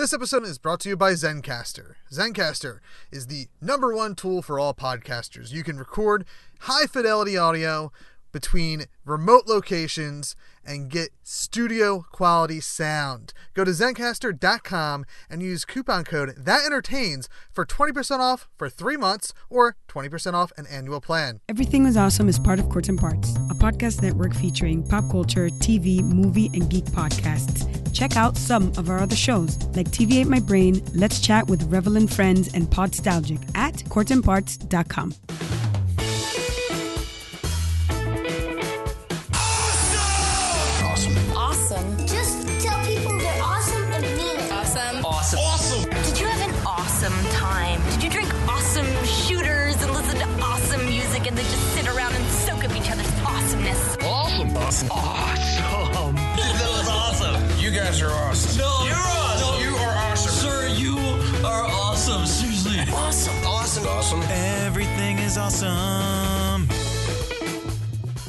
This episode is brought to you by Zencastr. Zencastr is the number one tool for all podcasters. You can record high fidelity audio between remote locations and get studio quality sound. Go to zencastr.com and use coupon code that entertains for 20% off for 3 months or 20% off an annual plan. Everything is Awesome is part of Courts and Parts, a podcast network featuring pop culture, TV, movie, and geek podcasts. Check out some of our other shows like TV Ate My Brain, Let's Chat with Revelant Friends, and Podstalgic at courtsandparts.com. Awesome. Awesome. Awesome. that was awesome. You guys are awesome. No, You're awesome. You are awesome. Sir, you are awesome. Seriously. Awesome. Awesome. Awesome. Everything is awesome.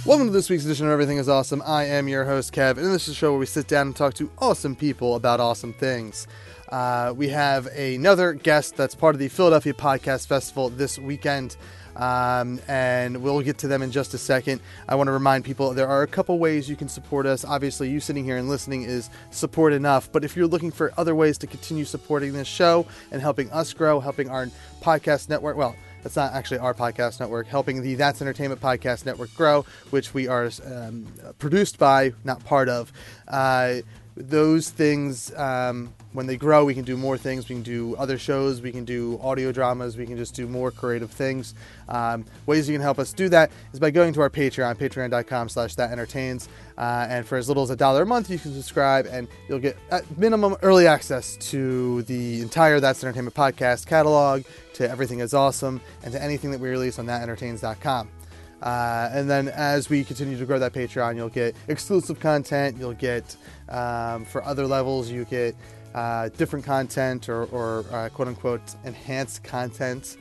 Welcome to this week's edition of Everything is Awesome. I am your host, Kev, and this is a show where we sit down and talk to awesome people about awesome things. Uh, we have another guest that's part of the Philadelphia Podcast Festival this weekend, um, and we'll get to them in just a second. I want to remind people there are a couple ways you can support us. Obviously, you sitting here and listening is support enough, but if you're looking for other ways to continue supporting this show and helping us grow, helping our podcast network, well, that's not actually our podcast network, helping the That's Entertainment Podcast Network grow, which we are um, produced by, not part of. Uh, those things, um, when they grow, we can do more things. We can do other shows, we can do audio dramas, we can just do more creative things. Um, ways you can help us do that is by going to our Patreon, patreon.com slash that entertains. Uh, and for as little as a dollar a month, you can subscribe and you'll get at minimum early access to the entire That's Entertainment podcast catalog, to everything is awesome, and to anything that we release on thatentertains.com. Uh, and then as we continue to grow that Patreon, you'll get exclusive content. You'll get um, for other levels, you get uh, different content or, or uh, quote unquote enhanced content,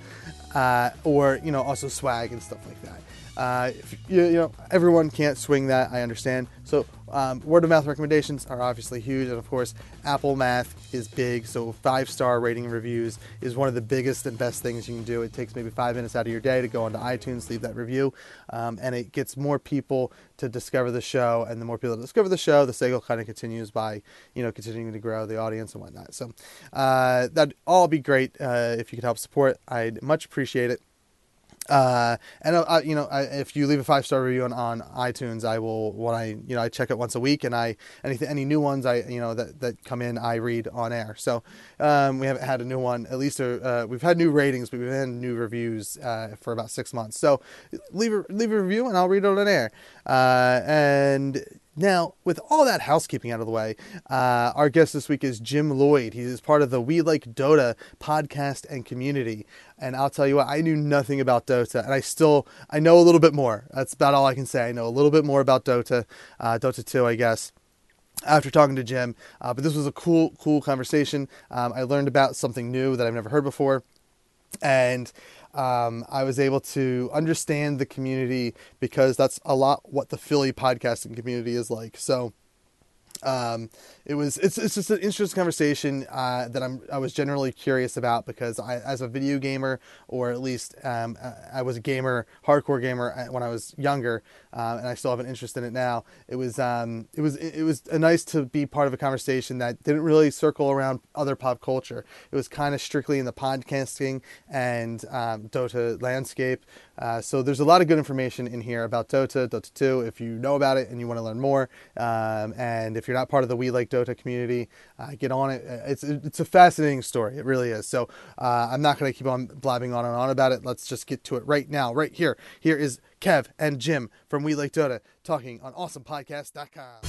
uh, or you know also swag and stuff like that. Uh, if, you, you know everyone can't swing that. I understand. So um, word of mouth recommendations are obviously huge, and of course Apple Math is big. So five star rating reviews is one of the biggest and best things you can do. It takes maybe five minutes out of your day to go onto iTunes, leave that review, um, and it gets more people to discover the show. And the more people that discover the show, the cycle kind of continues by you know continuing to grow the audience and whatnot. So uh, that'd all be great uh, if you could help support. I'd much appreciate it. Uh, and uh, you know, I, if you leave a five star review on, on iTunes, I will when I you know I check it once a week, and I anything any new ones I you know that, that come in I read on air. So um, we haven't had a new one at least. Uh, we've had new ratings, but we've had new reviews uh, for about six months. So leave a leave a review, and I'll read it on air. Uh, and now, with all that housekeeping out of the way, uh, our guest this week is Jim Lloyd. He is part of the We Like Dota podcast and community. And I'll tell you what, I knew nothing about Dota, and I still I know a little bit more. That's about all I can say. I know a little bit more about Dota, uh, Dota 2, I guess after talking to Jim. Uh, but this was a cool, cool conversation. Um, I learned about something new that I've never heard before. And um, I was able to understand the community because that's a lot what the Philly podcasting community is like. So um, it was it's it's just an interesting conversation uh, that I'm I was generally curious about because I as a video gamer or at least um, I was a gamer hardcore gamer uh, when I was younger uh, and I still have an interest in it now. It was um, it was it was nice to be part of a conversation that didn't really circle around other pop culture. It was kind of strictly in the podcasting and um, Dota landscape. Uh, so there's a lot of good information in here about Dota, Dota 2, if you know about it and you want to learn more. Um, and if you're not part of the We Like Dota community, uh, get on it. It's it's a fascinating story. It really is. So uh, I'm not going to keep on blabbing on and on about it. Let's just get to it right now, right here. Here is Kev and Jim from We Like Dota talking on AwesomePodcast.com.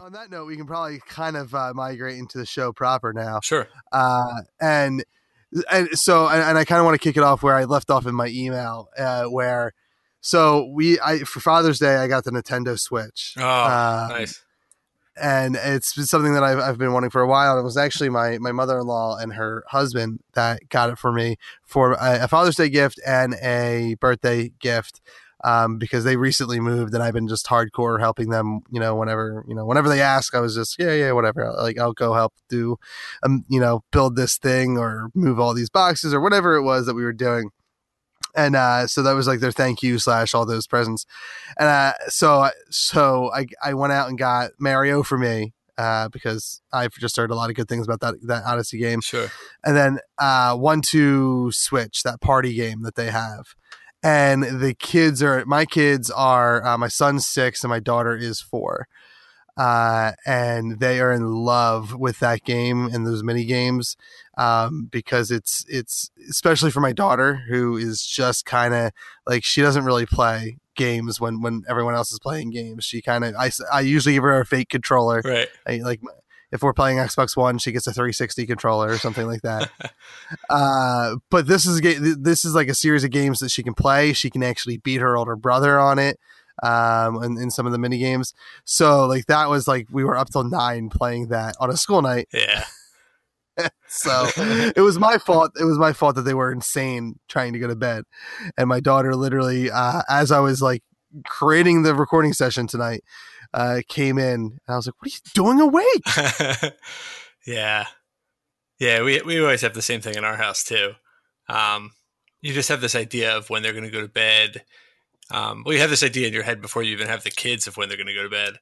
On that note, we can probably kind of uh, migrate into the show proper now. Sure. Uh, and and so and, and I kind of want to kick it off where I left off in my email, uh, where so we I for Father's Day I got the Nintendo Switch. Oh, Uh, nice. And it's something that I've, I've been wanting for a while. It was actually my, my mother in law and her husband that got it for me for a, a Father's Day gift and a birthday gift. um, because they recently moved and I've been just hardcore helping them. You know, whenever you know whenever they ask, I was just yeah yeah whatever. Like I'll go help do, um, you know, build this thing or move all these boxes or whatever it was that we were doing. And uh, so that was like their thank you slash all those presents. And uh, so so I I went out and got Mario for me uh, because I've just heard a lot of good things about that that Odyssey game. Sure. And then uh, one two switch that party game that they have. And the kids are my kids are uh, my son's six and my daughter is four, uh, and they are in love with that game and those mini games um, because it's it's especially for my daughter who is just kind of like she doesn't really play games when when everyone else is playing games. She kind of I I usually give her a fake controller. Right. I, like if we're playing Xbox One, she gets a 360 controller or something like that. uh, but this is this is like a series of games that she can play. She can actually beat her older brother on it um in, in some of the mini games so like that was like we were up till nine playing that on a school night Yeah. so it was my fault. It was my fault that they were insane trying to go to bed. And my daughter literally, uh, as I was like creating the recording session tonight, uh, came in and I was like, what are you doing awake? yeah. Yeah, we we always have the same thing in our house too. Um, you just have this idea of when they're going to go to bed. Um, well, you have this idea in your head before you even have the kids of when they're going to go to bed,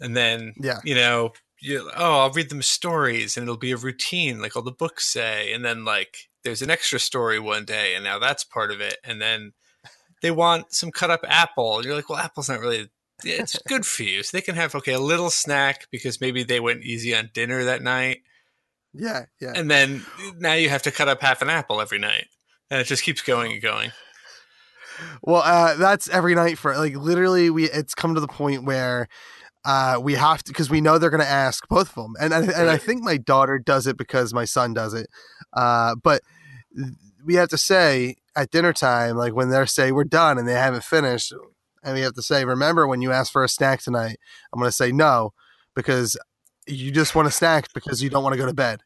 and then Yeah. you know, you oh, I'll read them stories, and it'll be a routine, like all the books say, and then like there's an extra story one day, and now that's part of it, and then they want some cut up apple, and you're like, well, apple's not really. It's good for you, so they can have okay a little snack because maybe they went easy on dinner that night Yeah. Yeah. and then now you have to cut up half an apple every night and it just keeps going and going Well, uh, that's every night for like literally we it's come to the point where uh, we have to because we know they're going to ask both of them, and and, and I think my daughter does it because my son does it, uh, but we have to say at dinner time, like when they're say we're done and they haven't finished, and we have to say, remember when you asked for a snack tonight, I'm going to say no because you just want a snack because you don't want to go to bed.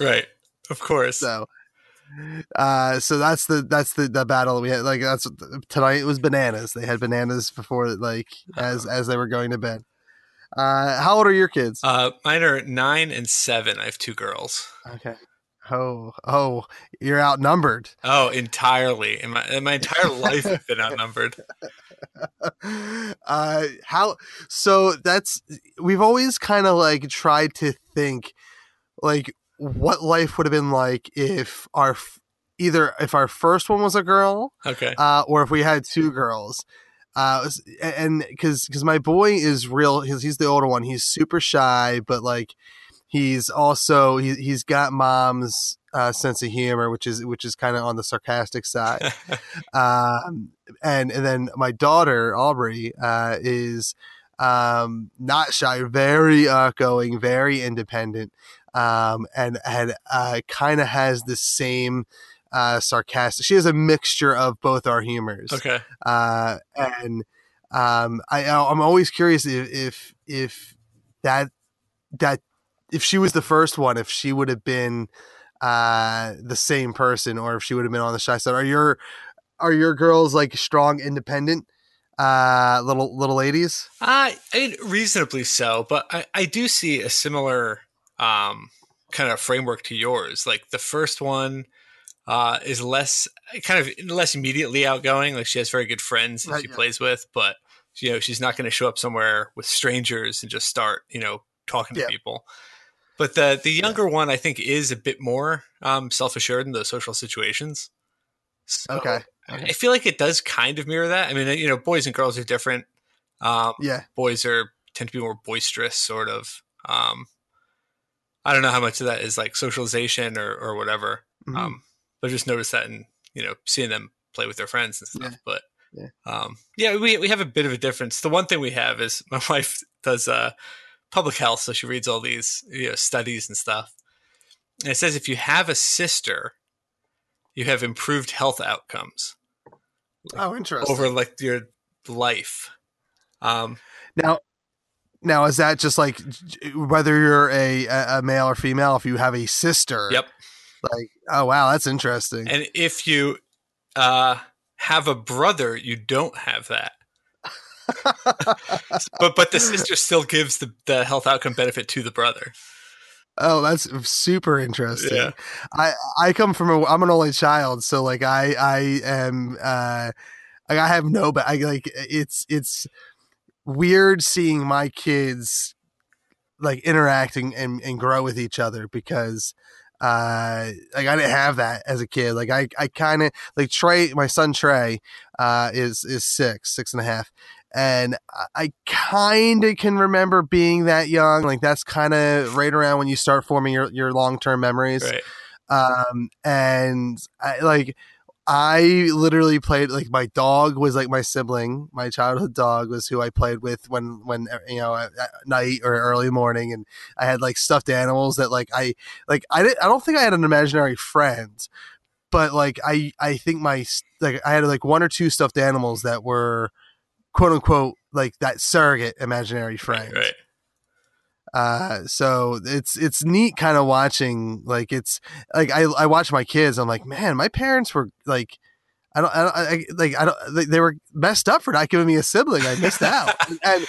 right of course So, uh, so that's the that's the the battle we had. Like that's tonight. It was bananas. They had bananas before, like as as they were going to bed. Uh, how old are your kids? uh mine are nine and seven i have two girls okay. Oh, oh, you're outnumbered. oh entirely in my, in my entire life i've been outnumbered uh, how? So that's we've always kind of like tried to think, like what life would have been like if our either if our first one was a girl okay uh, or if we had two girls. Uh, and because because my boy is real, he's, he's the older one. He's super shy, but like he's also he, he's got mom's uh, sense of humor, which is which is kind of on the sarcastic side. um, and and then my daughter Aubrey uh, is um, not shy, very outgoing, very independent, um, and and uh, kind of has the same uh, sarcastic. She has a mixture of both our humors okay uh, and um, I I'm always curious if if if that that if she was the first one, if she would have been uh, the same person, or if she would have been on the shy side. Are your are your girls like strong, independent uh, little little ladies? Uh, I mean, reasonably so, but I, I do see a similar um, kind of framework to yours. Like the first one uh, is less kind of less immediately outgoing. Like she has very good friends that Right, she yeah. plays with, but you know she's not going to show up somewhere with strangers and just start you know talking to Yeah. people. But the the younger one, I think, is a bit more um, self assured in those social situations. So Okay. I feel like it does kind of mirror that. I mean, you know, boys and girls are different. Um, Yeah, boys are tend to be more boisterous, sort of. Um, I don't know how much of that is like socialization or or whatever. Mhm. Um, but just notice that and you know seeing them play with their friends and stuff. Yeah. But Yeah. um, yeah, we we have a bit of a difference. The one thing we have is my wife does uh, public health, so she reads all these you know studies and stuff. And it says if you have a sister, you have improved health outcomes oh, interesting. over like your life. Um, Now, now is that just like whether you're a a a male or female? If you have a sister, yep. Like, oh wow, that's interesting. And if you uh, have a brother, you don't have that. but but the sister still gives the, the health outcome benefit to the brother. Oh, that's super interesting. Yeah. I I come from a I'm an only child, so like I I am uh like I have no but I like it's it's weird seeing my kids like interacting and, and grow with each other because uh like I didn't have that as a kid. Like I I kind of like Trey, my son Trey, uh is is six six and a half, and I- kind of can remember being that young. Like that's kind of right around when you start forming your your long term memories. Right. Um and I like. I literally played like my dog was like my sibling. My childhood dog was who I played with when when uh, you know at night or early morning, and I had like stuffed animals that like I like I didn't I don't think I had an imaginary friend, but like I I think my like I had like one or two stuffed animals that were quote unquote like that surrogate imaginary friend. Right. Uh, so it's it's neat kind of watching like it's like I I watch my kids. I'm like, man, my parents were like. I don't, I don't, I, like, I don't, they, were messed up for not giving me a sibling. I missed out. and,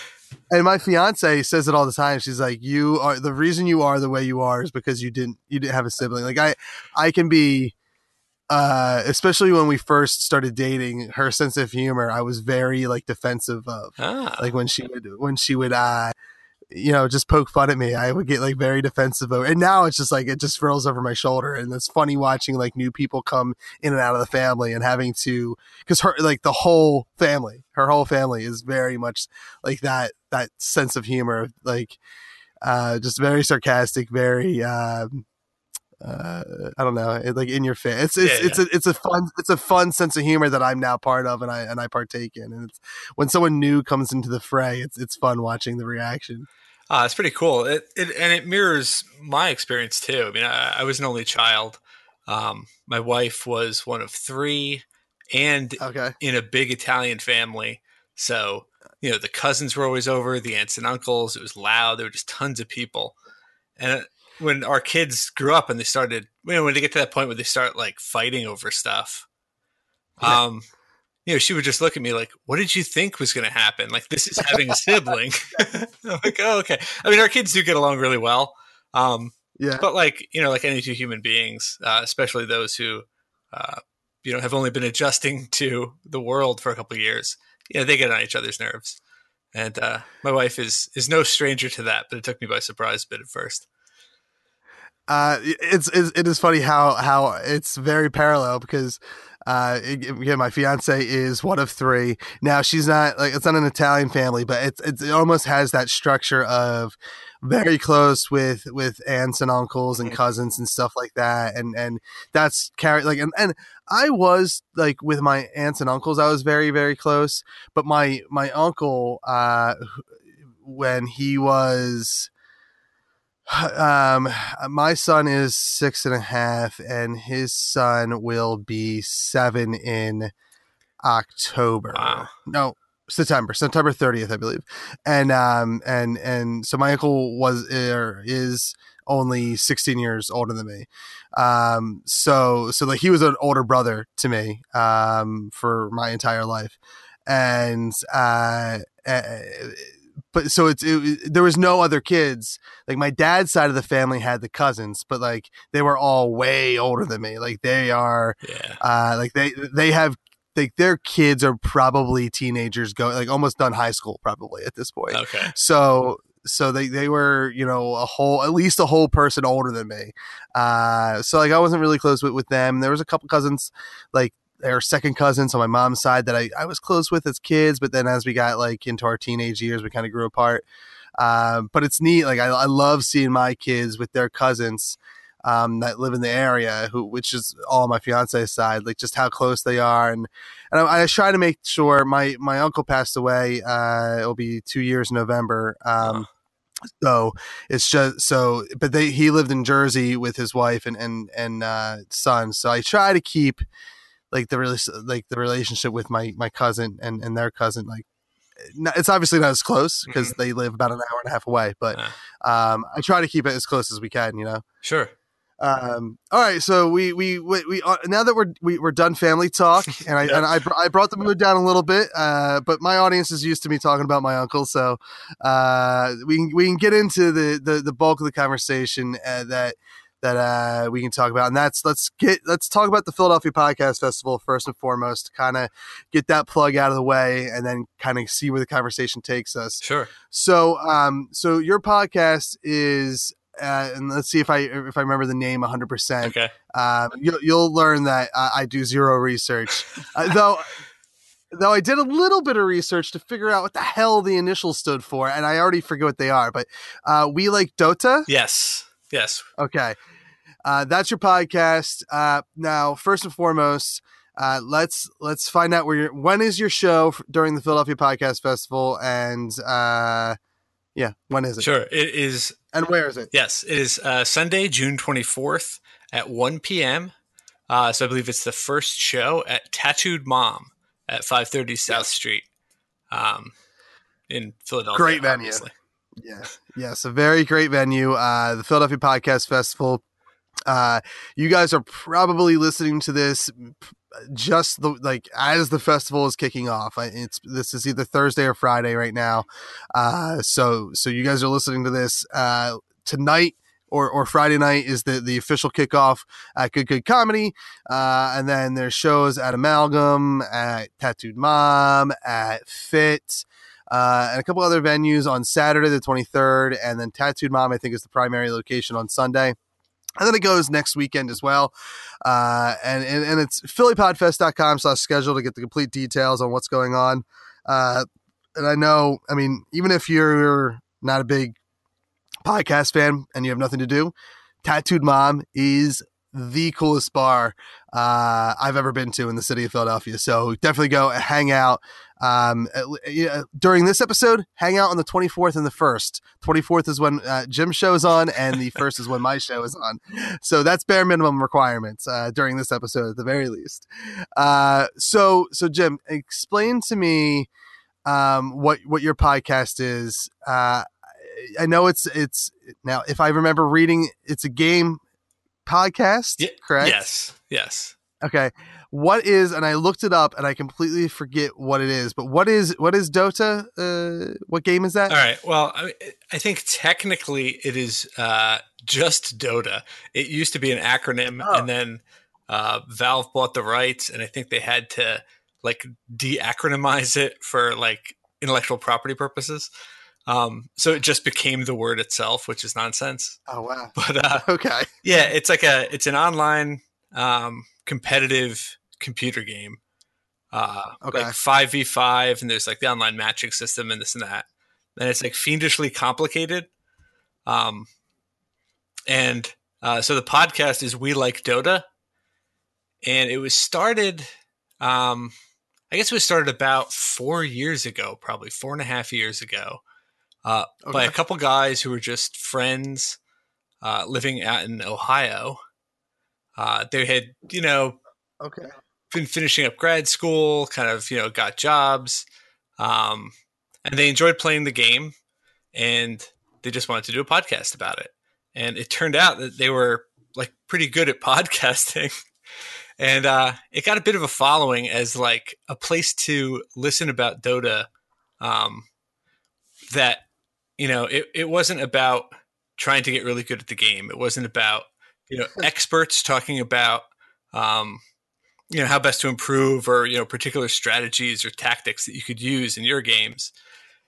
and my fiance says it all the time. She's like, you are, the reason you are the way you are is because you didn't, you didn't have a sibling. Like I, I can be, uh, especially when we first started dating, her sense of humor, I was very like defensive of Ah. like when she would when she would uh you know just poke fun at me. I would get like very defensive of and now it's just like it just rolls over my shoulder and it's funny watching like new people come in and out of the family and having to because her like the whole family her whole family is very much like that that sense of humor like uh just very sarcastic very um uh i don't know it, like in your face it's it's Yeah, it's a it's a fun it's a fun sense of humor that i'm now part of and i and i partake in and it's when someone new comes into the fray it's it's fun watching the reaction Ah, it's pretty cool. It, it and it mirrors my experience too. I mean, I, I was an only child. Um, my wife was one of three, and okay in a big Italian family. So you know, the cousins were always over, the aunts and uncles. It was loud. There were just tons of people. And when our kids grew up and they started, you know, when they get to that point where they start like fighting over stuff, Yeah. um, you know, she would just look at me like, "What did you think was going to happen? Like, this is having a sibling." I'm like, "Oh, okay." I mean, our kids do get along really well, um, yeah but like you know, like any two human beings, uh, especially those who, uh, you know, have only been adjusting to the world for a couple of years, you know, they get on each other's nerves. And uh, my wife is is no stranger to that, but it took me by surprise a bit at first. Uh it's, it's it is funny how how it's very parallel because uh it- again my fiance is one of three. Now she's not like it's not an italian family but it's, it's it almost has that structure of very close with with aunts and uncles and cousins and stuff like that. And and that's carried like and, and i was like with my aunts and uncles i was very very close. But my my uncle uh when he was um my son is six and a half and his son will be seven in october. Wow. no september september 30th i believe. And um and and so my uncle was er, is only 16 years older than me. Um so so like he was an older brother to me um for my entire life. And uh uh, but so it's it, there was no other kids. Like my dad's side of the family had the cousins but like they were all way older than me. Like they are Yeah, uh like they they have like their kids are probably teenagers going like almost done high school probably at this point. Okay, so so they they were you know a whole at least a whole person older than me. Uh so like i wasn't really close with, with them. There was a couple cousins like their second cousins on my mom's side that I, I was close with as kids but then as we got like into our teenage years we kind of grew apart um but it's neat like I, I love seeing my kids with their cousins um, that live in the area, who which is all my fiance's side, like just how close they are, and and I, I try to make sure my my uncle passed away. Uh, it'll be two years in November. Um, so it's just so, but they he lived in Jersey with his wife and and and uh, son. So I try to keep like the rela- like the relationship with my my cousin and and their cousin like. It's obviously not as close because they live about an hour and a half away, but Uh, um, I try to keep it as close as we can. You know. sure. Um, all right, so we we we, we uh, now that we're we, we're done family talk, and I and I, I brought the mood down a little bit, uh, but my audience is used to me talking about my uncle, so uh, we can we can get into the the, the bulk of the conversation uh, that that uh, we can talk about, and that's let's get let's talk about the Philadelphia Podcast Festival first and foremost, kind of get that plug out of the way, and then kind of see where the conversation takes us. Sure. So, um, so your podcast is, uh, and let's see if I if I remember the name 100. percent Okay. um, you'll, you'll learn that I, I do zero research, uh, though. Though I did a little bit of research to figure out what the hell the initials stood for, and I already forget what they are. But uh, we like Dota. Yes. Yes. Okay, uh, that's your podcast. Uh, now, first and foremost, uh, let's let's find out where your when is your show during the Philadelphia Podcast Festival, and uh, yeah, when is it? Sure. It is And where is it? Yes, it is uh, Sunday, June 24th at 1 p.m. Uh, so I believe it's the first show at Tattooed Mom at 530 South Street um, in Philadelphia. Great venue. obviously. Yeah, yes, a very great venue. Uh, the Philadelphia Podcast Festival. Uh, you guys are probably listening to this just the like as the festival is kicking off. It's this is either Thursday or Friday right now. Uh, so so you guys are listening to this uh, tonight. Or, or Friday night is the, the official kickoff at Good Good Comedy. Uh, and then there's shows at Amalgam, at Tattooed Mom, at Fit, uh, and a couple other venues on Saturday the 23rd, and then Tattooed Mom I think is the primary location on Sunday. And then it goes next weekend as well. Uh, and, and, and it's phillypodfest.com slash schedule to get the complete details on what's going on. Uh, and I know, I mean, even if you're not a big podcast fan and you have nothing to do, Tattooed Mom is the coolest bar uh, I've ever been to in the city of Philadelphia. So definitely go hang out. Um, at- yeah, during this episode, hang out on the 24th and the 1st. 24th is when uh, Jim's show is on, and the 1st is when my show is on. So that's bare minimum requirements uh, during this episode, at the very least. Uh, so, so Jim, explain to me um, what what your podcast is. Uh, I know it's it's now if I remember reading, it's a game podcast, correct? Yes. Yes. Okay. What is and I looked it up and I completely forget what it is. But what is what is Dota? Uh, what game is that? All right. Well, I, I think technically it is uh, just Dota. It used to be an acronym, Oh. and then uh, Valve bought the rights, and I think they had to like de-acronymize it for like intellectual property purposes. Um, so it just became the word itself, which is nonsense. Oh wow. But uh, Okay. yeah, it's like a it's an online um, competitive computer game. Uh, Okay. Like five v five, and there's like the online matching system and this and that. And it's like fiendishly complicated. Um, and uh, so the podcast is We Like Dota, and it was started. Um, I guess it was started about four years ago, probably four and a half years ago, uh, by a couple guys who were just friends uh, living out in Ohio. Uh, they had, you know, Okay. Been finishing up grad school, kind of, you know, got jobs, um, and they enjoyed playing the game, and they just wanted to do a podcast about it. And it turned out that they were like pretty good at podcasting, and uh, it got a bit of a following as like a place to listen about Dota. Um, that you know, it, it wasn't about trying to get really good at the game. It wasn't about you know experts talking about um, you know how best to improve or you know particular strategies or tactics that you could use in your games.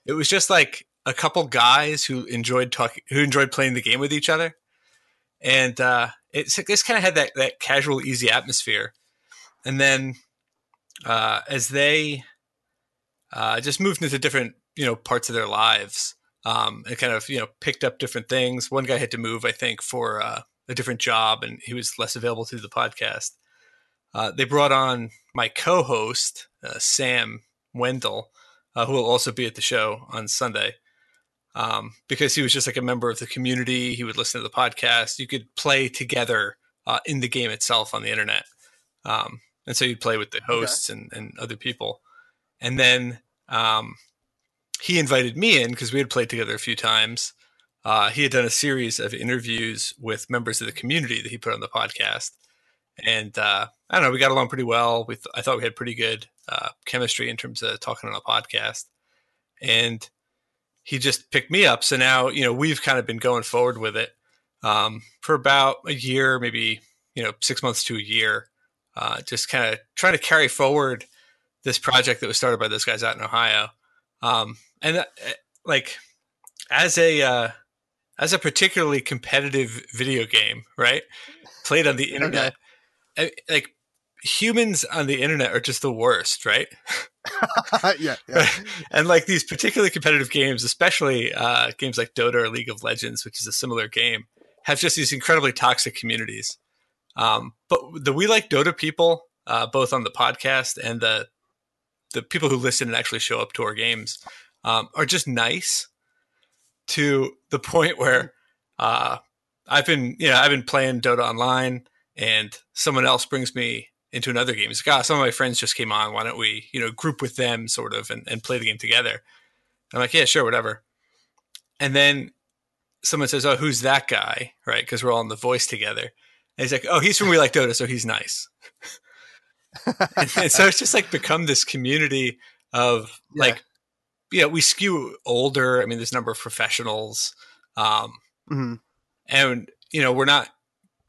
It was just like a couple guys who enjoyed talking who enjoyed playing the game with each other. And uh it's this kind of had that that casual easy atmosphere. And then uh as they uh just moved into different you know parts of their lives um and kind of you know picked up different things. One guy had to move i think for uh, a different job and he was less available to the podcast uh, they brought on my co-host uh, Sam Wendell, uh, who will also be at the show on Sunday, um, because he was just like a member of the community. He would listen to the podcast. You could play together uh, in the game itself on the internet, um, and so you'd play with the hosts and, and other people. And then um, he invited me in because we had played together a few times, uh, he had done a series of interviews with members of the community that he put on the podcast, and uh, I don't know, we got along pretty well. We th- I thought we had pretty good uh, chemistry in terms of talking on a podcast, and he just picked me up. So now you know we've kind of been going forward with it um, for about a year, maybe you know six months to a year, uh, just kind of trying to carry forward this project that was started by those guys out in Ohio, um, and uh, like as a uh, as a particularly competitive video game, right? Played on the internet, I- like humans on the internet are just the worst, right? yeah, yeah. and like these particularly competitive games, especially uh, games like Dota or League of Legends, which is a similar game, have just these incredibly toxic communities. Um, but the We Like Dota people, uh, both on the podcast and the the people who listen and actually show up to our games, um, are just nice to the point where uh, I've been, you know, I've been playing Dota online, and someone else brings me into another game. It's like, ah, some of my friends just came on. Why don't we, you know, group with them, sort of, and, and play the game together? I'm like, yeah, sure, whatever. And then someone says, oh, who's that guy? Right? Because we're all in the voice together. And he's like, oh, he's from We Like Dota, so he's nice. and, and so it's just like become this community of Yeah. like, yeah, we skew older. I mean, there's a number of professionals. Um, hmm and you know we're not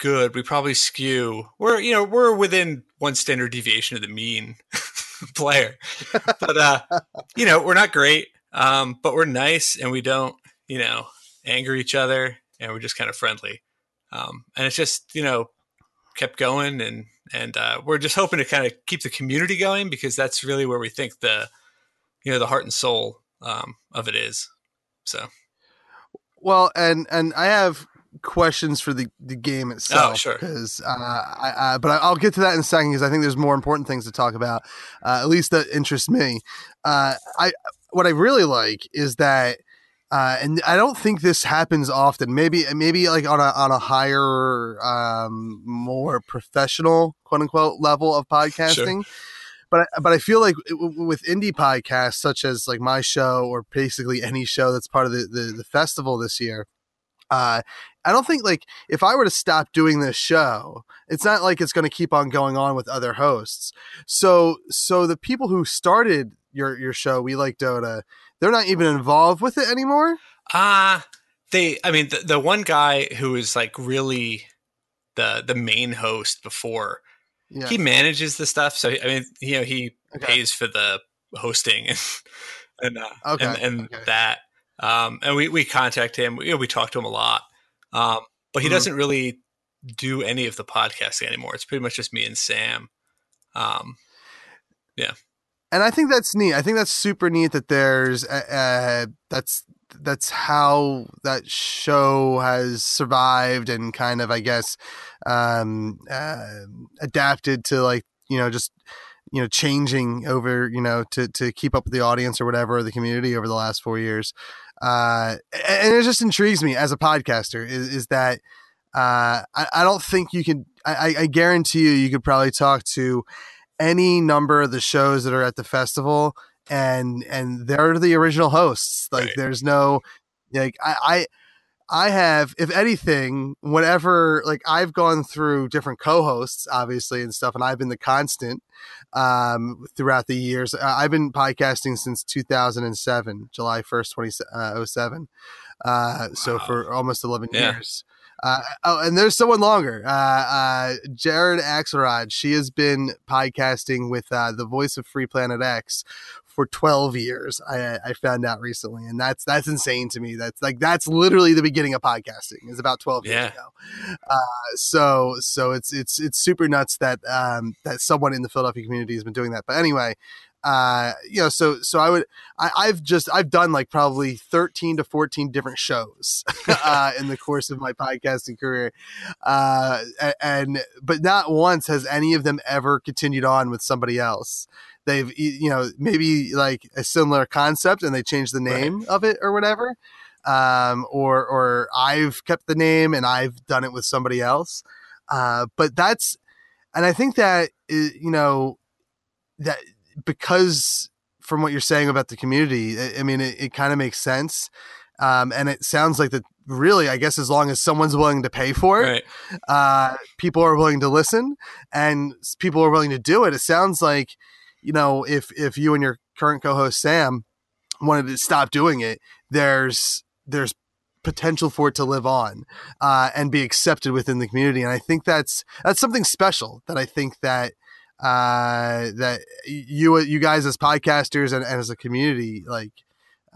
good we probably skew we're you know we're within one standard deviation of the mean player. But uh you know we're not great um but we're nice and we don't you know anger each other and we're just kind of friendly. Um and it's just you know kept going and and uh we're just hoping to kind of keep the community going because that's really where we think the you know the heart and soul um of it is. So. Well, and and I have questions for the the game itself. Oh, sure. Because, uh, I, I, but I- I'll get to that in a second because I think there's more important things to talk about. Uh, at least that interest me. Uh, I what I really like is that. Uh, and I don't think this happens often. Maybe, maybe like on a on a higher, um, more professional, quote unquote, level of podcasting. But I- but I feel like with indie podcasts such as like my show or basically any show that's part of the the, the festival this year, uh, I don't think like if I were to stop doing this show, it's not like it's going to keep on going on with other hosts. So so the people who started your your show, we like Dota, they're not even involved with it anymore. Ah, they. I mean, the, the one guy who is like really the the main host before Yeah. he manages the stuff. So I mean, you know, he Okay. pays for the hosting and and uh, Okay, and, and okay. that. Um, and we we contact him. You know, we talk to him a lot. Um, but he Mhm. doesn't really do any of the podcasting anymore. It's pretty much just me and Sam. Um, yeah. and I think that's neat. I think that's super neat that there's uh, uh, that's that's how that show has survived and kind of I guess um, uh, adapted to like you know just you know changing over you know to to keep up with the audience or whatever or the community over the last four years. Uh, and it just intrigues me as a podcaster is, is that uh, I, I don't think you can. I, I- I guarantee you, you could probably talk to any number of the shows that are at the festival and and they're the original hosts like Right. there's no like I, I have if anything whenever like i've gone through different co-hosts obviously and stuff and i've been the constant um throughout the years Uh, i've been podcasting since 2007 july 1st 2007 uh so for almost 11 Yeah. years uh, oh, and there's someone longer. Uh, uh, Jared Axelrod. She has been podcasting with uh, the voice of Free Planet X for 12 years. I, I found out recently, and that's that's insane to me. That's like that's literally the beginning of podcasting. Is about 12 Yeah. years ago. Uh, so so it's it's it's super nuts that um, that someone in the Philadelphia community has been doing that. But anyway. Uh, you know, so so I would I, I've just I've done like probably 13 to 14 different shows uh, in the course of my podcasting career. Uh, and but not once has any of them ever continued on with somebody else. They've you know maybe like a similar concept and they changed the name of it or whatever. Um, or or I've kept the name and I've done it with somebody else. Uh, but that's and I think that you know that because from what you're saying about the community, I, I mean, it, it kind of makes sense. Um, and it sounds like that really, I guess, as long as someone's willing to pay for it, Right. uh, people are willing to listen and people are willing to do it. It sounds like, you know, if if you and your current co-host Sam wanted to stop doing it, there's there's potential for it to live on uh, and be accepted within the community. And I think that's that's something special that I think that uh, that you you guys as podcasters and, and as a community like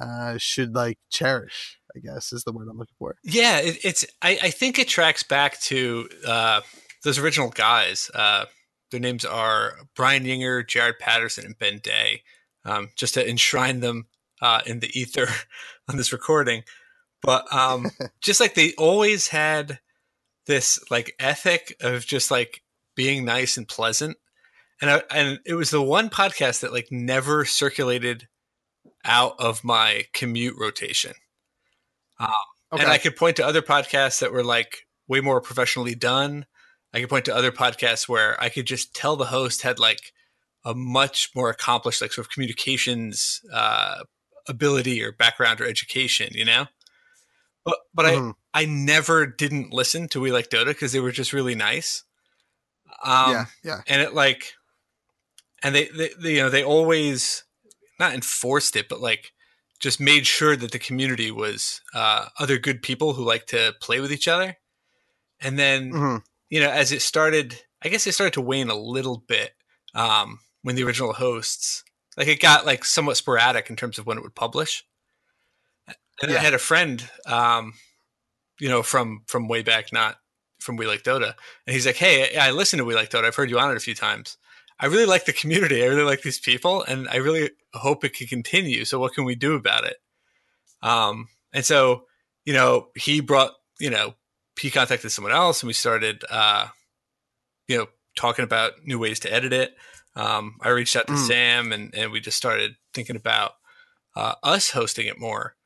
uh, should like cherish. I guess is the word I'm looking for. Yeah, it, it's. I, I think it tracks back to uh, those original guys. Uh, their names are Brian Yinger, Jared Patterson, and Ben Day. Um, just to enshrine them uh, in the ether on this recording, but um, just like they always had this like ethic of just like being nice and pleasant, and I, and it was the one podcast that like never circulated out of my commute rotation. Okay, And I could point to other podcasts that were like way more professionally done. I could point to other podcasts where I could just tell the host had like a much more accomplished, like sort of communications uh, ability or background or education, you know. But but Mhm. I I never didn't listen to We Like Dota because they were just really nice. Um, yeah, yeah. and it like and they, they, they you know they always not enforced it but like just made sure that the community was uh, other good people who like to play with each other and then Mhm. You know as it started i guess it started to wane a little bit um, when the original hosts like it got like somewhat sporadic in terms of when it would publish. And Yeah. i had a friend um, you know from from way back not from we like dota and he's like hey i listen to we like dota. I've heard you on it a few times. I really like the community. I really like these people and i really hope it can continue so what can we do about it? Um, and so you know he brought you know he contacted someone else and we started uh, you know talking about new ways to edit it. Um, i reached out to Mm. sam and, and we just started thinking about uh, us hosting it more.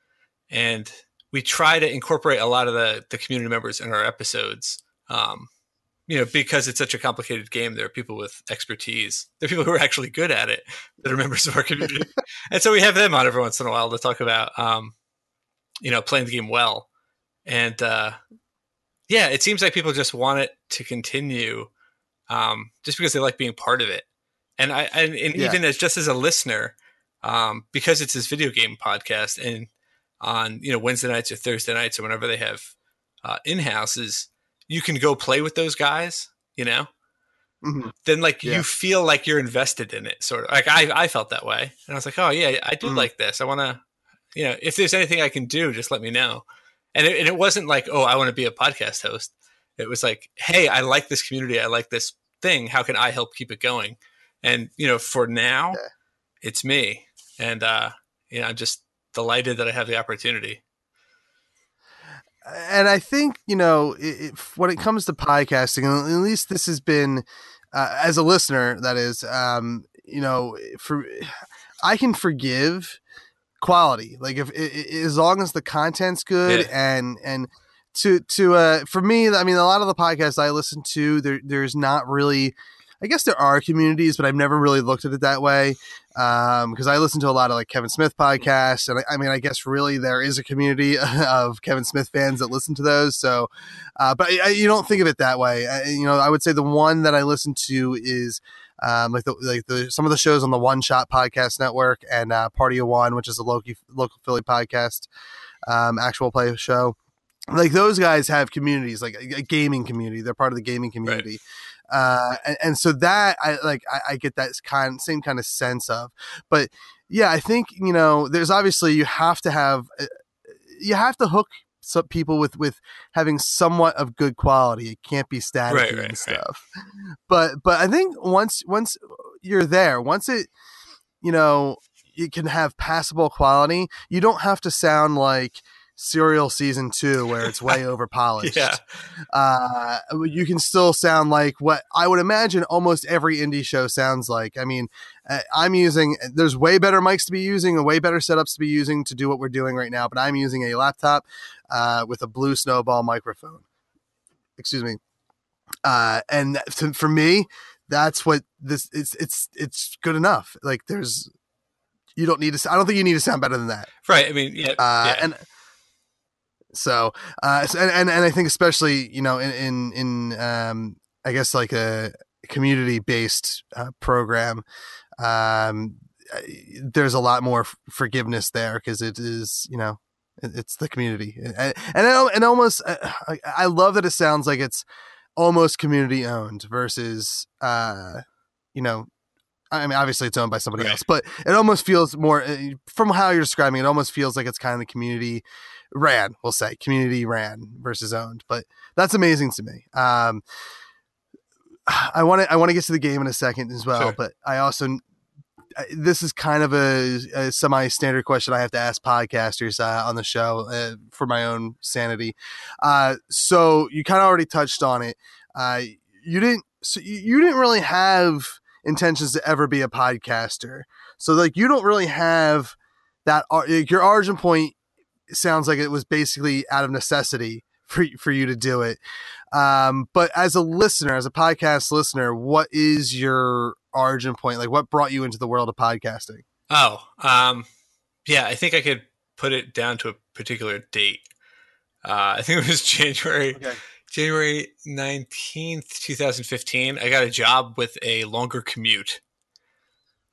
And we try to incorporate a lot of the, the community members in our episodes um, you know because it's such a complicated game. There are people with expertise. There are people who are actually good at it that are members of our community. And so we have them on every once in a while to talk about um, you know playing the game well. And uh, yeah it seems like people just want it to continue um, just because they like being part of it and i and, and Yeah. even as just as a listener um, because it's this video game podcast and on you know wednesday nights or thursday nights or whenever they have uh, in-houses you can go play with those guys you know Mhm. then like Yeah. you feel like you're invested in it sort of like i i felt that way and i was like oh yeah i do Mhm. like this i want to you know if there's anything i can do just let me know and it, and it wasn't like oh i want to be a podcast host. It was like hey i like this community. I like this thing. How can i help keep it going? And you know for now Yeah. it's me. And uh you know i'm just delighted that i have the opportunity. And I think you know i i when it comes to podcasting, at least this has been uh, as a listener. That is, um, you know, for I can forgive quality, like if i- i- as long as the content's good Yeah. and and to to uh for me, I mean, a lot of the podcasts I listen to, there there's not really. I guess there are communities, but I've never really looked at it that way Um because I listen to a lot of like Kevin Smith podcasts, and I, I mean, I guess really there is a community of Kevin Smith fans that listen to those. So, uh, but I, I- you don't think of it that way. You know, I would say the one that I listen to is um, like the like the some of the shows on the One Shot Podcast Network and uh, Party of One, which is a local local Philly podcast, um, actual play show. Like those guys have communities, like a, a gaming community. They're part of the gaming community. Uh, and, and so that I like, I, I get that kind, same kind of sense of, but yeah, I think you know, there's obviously you have to have, uh, you have to hook some people with with having somewhat of good quality. It can't be static Right, and right, right. stuff. But but I think once once you're there, once it, you know, you can have passable quality. You don't have to sound like serial season two where it's way over polished yeah uh, you can still sound like what I would imagine almost every indie show sounds like. I mean, uh, I'm using, there's way better mics to be using and way better setups to be using to do what we're doing right now, but I'm using a laptop uh, with a blue snowball microphone. Excuse me. Uh, and to, for me, that's what this it's it's it's good enough. Like there's you don't need to. I don't think you need to sound better than that. right i mean yeah, Uh, yeah. And So, uh, so- and, and and I think especially you know in in, in um, I guess like a community based uh, program, um, there's a lot more f- forgiveness there because it is you know it's the community and and and, almost uh, I, I love that it sounds like it's almost community owned versus uh, you know. I mean, obviously it's owned by somebody Right. else, but it almost feels more uh, from how you're describing it. Almost feels like it's kind of the community ran, we'll say community ran versus owned, but that's amazing to me. Um, I want to I want to get to the game in a second as well, Sure. but I also this is kind of a, a semi-standard question I have to ask podcasters uh, on the show uh, for my own sanity. Uh, so you kind of already touched on it. Uh, you didn't so you, you didn't really have intentions to ever be a podcaster. So like you don't really have that like, your origin point sounds like it was basically out of necessity for for you to do it. Um, but as a listener, as a podcast listener, what is your origin point? Like, what brought you into the world of podcasting? Oh, um, yeah, I think I could put it down to a particular date. Uh, I think it was January Okay. January nineteenth, two thousand fifteen. I got a job with a longer commute.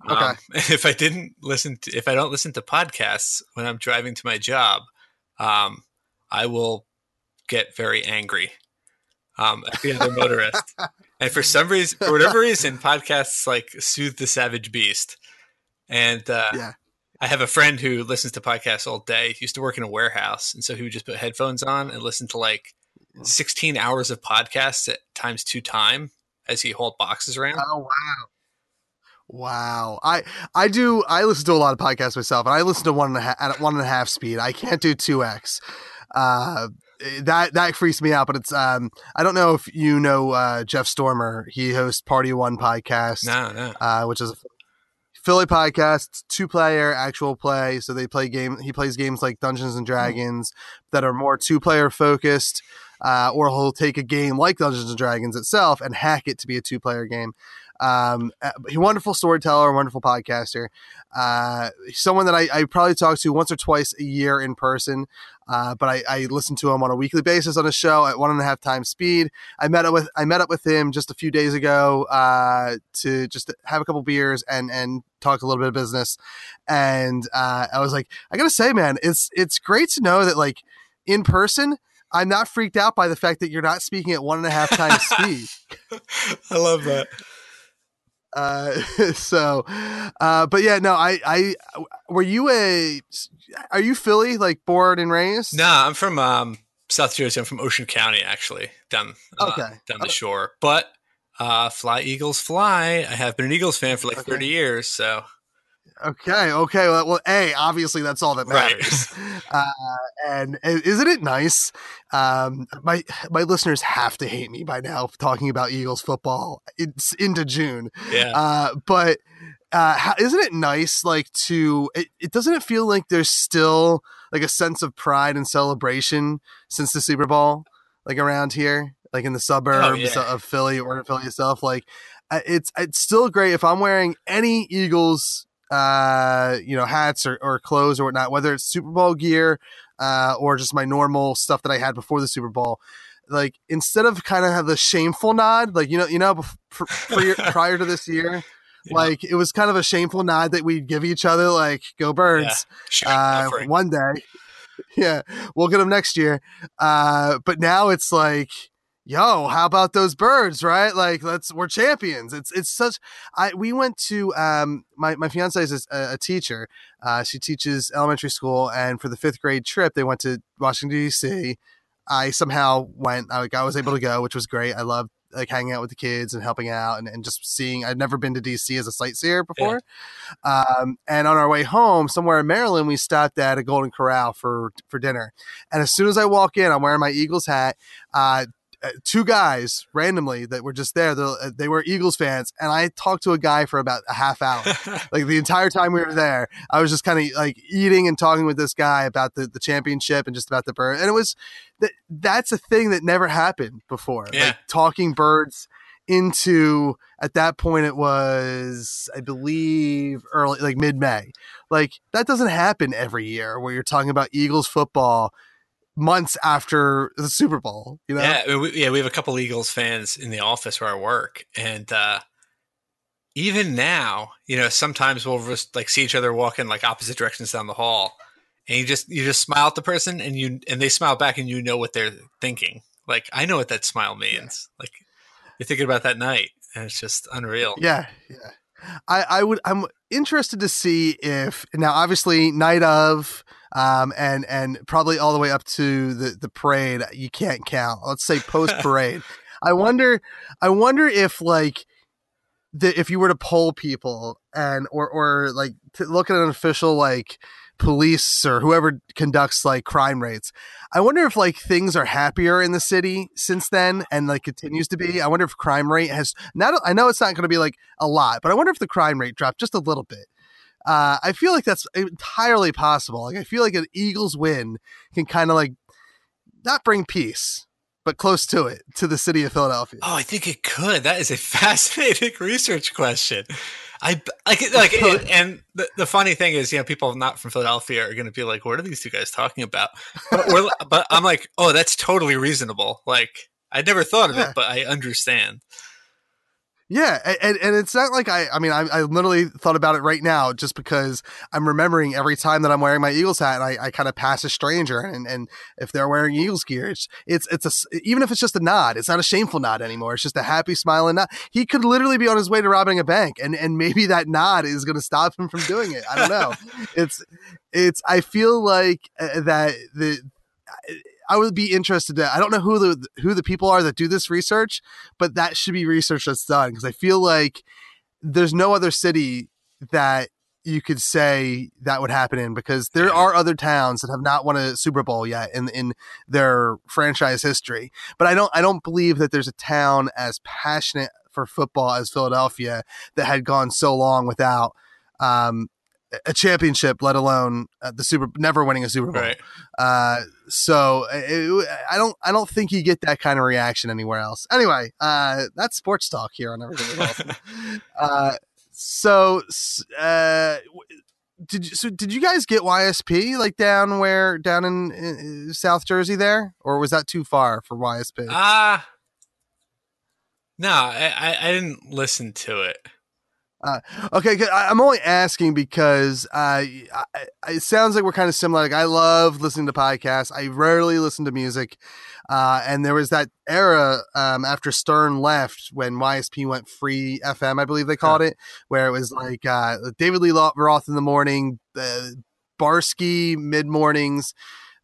Um, Okay. if I didn't listen to, if I don't listen to podcasts when I'm driving to my job, um, I will get very angry um, at the other motorist. And for some reason, for whatever reason, podcasts like soothe the savage beast. And uh, Yeah. I have a friend who listens to podcasts all day. He used to work in a warehouse, and so he would just put headphones on and listen to like 16 hours of podcasts at times two time as he hauled boxes around. Oh wow. Wow. I I do I listen to a lot of podcasts myself and I listen to one and a half at one and a half speed. I can't do two X. Uh that that freaks me out, but it's um I don't know if you know uh Jeff Stormer. He hosts Party One podcast. No, no. uh, which is a Philly podcast, two player actual play. So they play game. He plays games like Dungeons and Dragons that are more two player focused, uh, or he'll take a game like Dungeons and Dragons itself and hack it to be a two player game. Um, uh, he wonderful storyteller, wonderful podcaster. Uh, someone that I, I probably talk to once or twice a year in person. Uh, but I, I listen to him on a weekly basis on a show at one and a half times speed. I met up with I met up with him just a few days ago uh, to just have a couple beers and and talk a little bit of business. And uh, I was like, I gotta say, man, it's it's great to know that like in person, I'm not freaked out by the fact that you're not speaking at one and a half times speed. I love that. Uh, so, uh, but yeah, no, I, I, were you a, are you Philly, like born and raised? No, I'm from um, South Jersey. I'm from Ocean County, actually, down uh, Okay. down the shore. But uh, fly Eagles fly. I have been an Eagles fan for like Okay. 30 years. So Okay. Okay. Well, well, a obviously that's all that Right. matters. uh, and isn't it nice? Um, my my listeners have to hate me by now for talking about Eagles football. It's into June, yeah, uh, but uh, how, isn't it nice? Like to it, it doesn't it feel like there's still like a sense of pride and celebration since the Super Bowl, like around here, like in the suburbs yeah. of Philly or in Philly itself. Like uh, it's it's still great if I'm wearing any Eagles uh you know hats or, or clothes or whatnot whether it's super bowl gear uh or just my normal stuff that i had before the super bowl like instead of kind of have the shameful nod like you know you know pr- prior, to this year Yeah. like it was kind of a shameful nod that we'd give each other like go birds Sure, uh, one day. Yeah, we'll get them next year. Uh, but now it's like, yo, how about those birds, right? Like, let's we're champions. It's it's such. I we went to um my my fiance is a, a teacher. Uh, she teaches elementary school, and for the fifth grade trip, they went to Washington D.C. I somehow went. I, like, I was able to go, which was great. I loved like hanging out with the kids and helping out and, and just seeing. I'd never been to DC as a sightseer before. Um, and on our way home, somewhere in Maryland, we stopped at a Golden Corral for for dinner. And as soon as I walk in, I'm wearing my Eagles hat. Uh, two guys randomly that were just there. uh, They were Eagles fans, and I talked to a guy for about a half hour. like the entire time we were there, I was just kind of like eating and talking with this guy about the, the championship and just about the bird. And it was that that's a thing that never happened before. Yeah. Like talking birds into at that point it was I believe early like mid May. Like that doesn't happen every year where you're talking about Eagles football months after the Super Bowl. You know? Yeah, we, yeah, we have a couple Eagles fans in the office where I work, and uh, even now, you know, sometimes we'll just like see each other walking like opposite directions down the hall, and you just you just smile at the person, and you and they smile back, and you know what they're thinking. Like I know what that smile means. Like you're thinking about that night, and it's just unreal. Yeah, yeah. I, I would. I'm interested to see if now, obviously, night of, um, and and probably all the way up to the the parade. You can't count. Let's say post parade. I wonder. I wonder if like the if you were to poll people and or or like to look at an official like police or whoever conducts like crime rates. I wonder if like things are happier in the city since then and like continues to be. I wonder if crime rate has not I know it's not going to be like a lot, but I wonder if the crime rate dropped just a little bit. Uh, I feel like that's entirely possible. Like I feel like an Eagles win can kind of like not bring peace, but close to it to the city of Philadelphia. Oh, I think it could. That is a fascinating research question. I like like, and the, the funny thing is, you know, people not from Philadelphia are going to be like, "What are these two guys talking about?" But, we're, but I'm like, "Oh, that's totally reasonable." Like, I never thought of Yeah. it, but I understand. Yeah, and, and it's not like I I mean I, I literally thought about it right now just because I'm remembering every time that I'm wearing my Eagles hat and I, I kind of pass a stranger and, and if they're wearing Eagles gear it's it's it's a even if it's just a nod it's not a shameful nod anymore it's just a happy smile and nod. He could literally be on his way to robbing a bank and and maybe that nod is going to stop him from doing it I don't know. It's it's I feel like uh, that the I would be interested to I don't know who the who the people are that do this research but that should be research that's done because I feel like there's no other city that you could say that would happen in because there are other towns that have not won a Super Bowl yet in in their franchise history. But I don't I don't believe that there's a town as passionate for football as Philadelphia that had gone so long without um, a championship, let alone uh, the Super never winning a Super Bowl. Right. Uh, so it, I don't I don't think you get that kind of reaction anywhere else. Anyway, uh, that's sports talk here on everything awesome. uh, so uh, did you, so did you guys get YSP like down where down in, in South Jersey there, or was that too far for YSP? Ah, no, I, I I didn't listen to it. Okay. I- I'm only asking because uh, I, it sounds like we're kind of similar. Like I love listening to podcasts. I rarely listen to music, uh, and there was that era um, after Stern left when YSP went free FM, I believe they called it, where it was like uh, David Lee Roth in the morning, uh, Barsky mid mornings.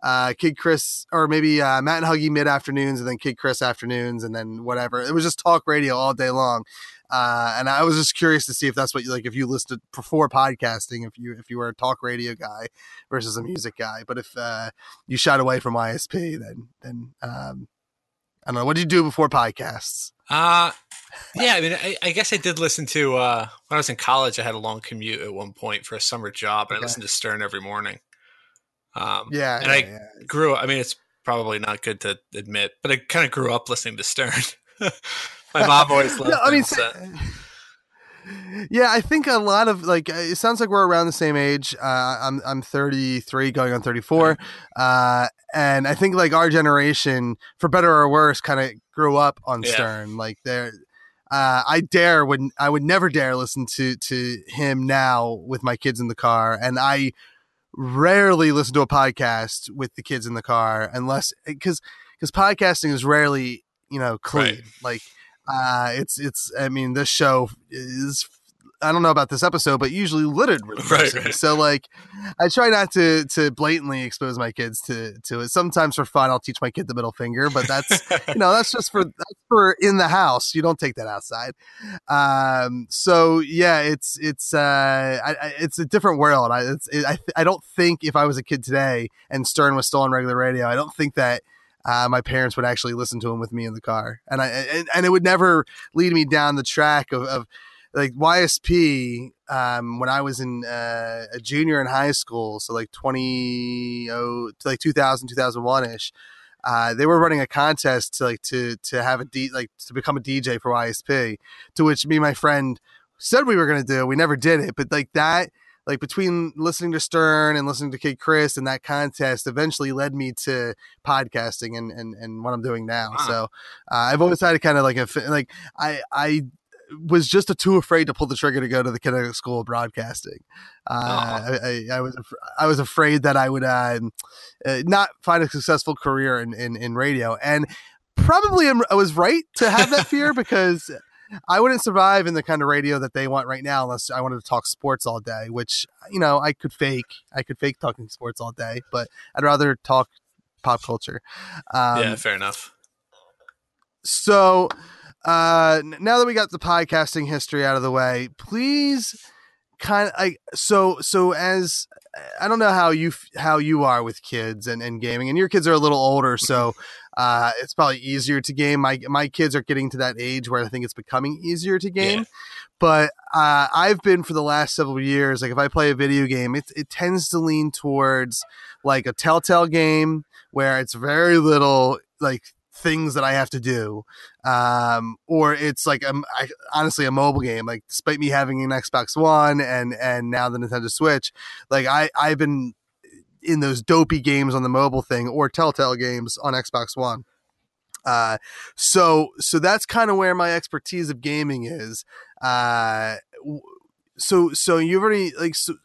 Uh, Kidd Chris, or maybe uh, Matt and Huggy mid afternoons, and then Kidd Chris afternoons, and then whatever. It was just talk radio all day long. Uh, and I was just curious to see if that's what you like, if you listed before podcasting, if you if you were a talk radio guy versus a music guy. But if uh, you shied away from YSP, then then um, I don't know. What did you do before podcasts? Uh yeah, I mean, I, I guess I did listen to uh, when I was in college. I had a long commute at one point for a summer job, and Okay. I listened to Stern every morning. Um, Yeah, and yeah, I yeah. grew. I mean, it's probably not good to admit, but I kind of grew up listening to Stern. My mom always loved. No, I mean, so- yeah, I think a lot of like uh, it sounds like we're around the same age. Uh, I'm I'm 33, going on 34, uh, and I think like our generation, for better or worse, kind of grew up on Yeah. Stern. Like there, uh, I dare would I would never dare listen to to him now with my kids in the car, and I rarely listen to a podcast with the kids in the car unless because because podcasting is rarely you know clean Right. like uh it's it's i mean this show is i don't know about this episode but usually littered with Right, right. so like i try not to to blatantly expose my kids to to it. Sometimes for fun i'll teach my kid the middle finger but that's you know that's just for that's for in the house. You don't take that outside. Um so yeah it's it's uh I, I, it's a different world. I it's it, I, I don't think if i was a kid today and stern was still on regular radio i don't think that uh, my parents would actually listen to him with me in the car and i and, and it would never lead me down the track of, of like ysp um when i was in uh, a junior in high school so like 20 oh, to like 2000 2001ish uh, they were running a contest to like to to have a D like to become a DJ for YSP, to which me and my friend said we were gonna do. We never did it, but like that like between listening to Stern and listening to Kidd Chris and that contest eventually led me to podcasting and and, and what I'm doing now. Wow. So uh, I've always had a kind of like a like I I was just a too afraid to pull the trigger to go to the Connecticut School of Broadcasting. Uh, I, I, I was I was afraid that I would uh, uh, not find a successful career in, in, in radio, and probably I was right to have that fear because I wouldn't survive in the kind of radio that they want right now unless I wanted to talk sports all day, which you know I could fake. I could fake talking sports all day, but I'd rather talk pop culture. Um, yeah, fair enough. so uh now that we got the podcasting history out of the way please kind of like so so as i don't know how you f- how you are with kids and, and gaming and your kids are a little older so uh it's probably easier to game my my kids are getting to that age where i think it's becoming easier to game Yeah. but uh i've been for the last several years like if i play a video game it, it tends to lean towards like a telltale game where it's very little like things that I have to do, um, or it's like um, I, honestly a mobile game. Like despite me having an Xbox One and and now the Nintendo Switch, like I I've been in those dopey games on the mobile thing or Telltale games on Xbox One. Uh, so so that's kind of where my expertise of gaming is. Uh, so so you've already like so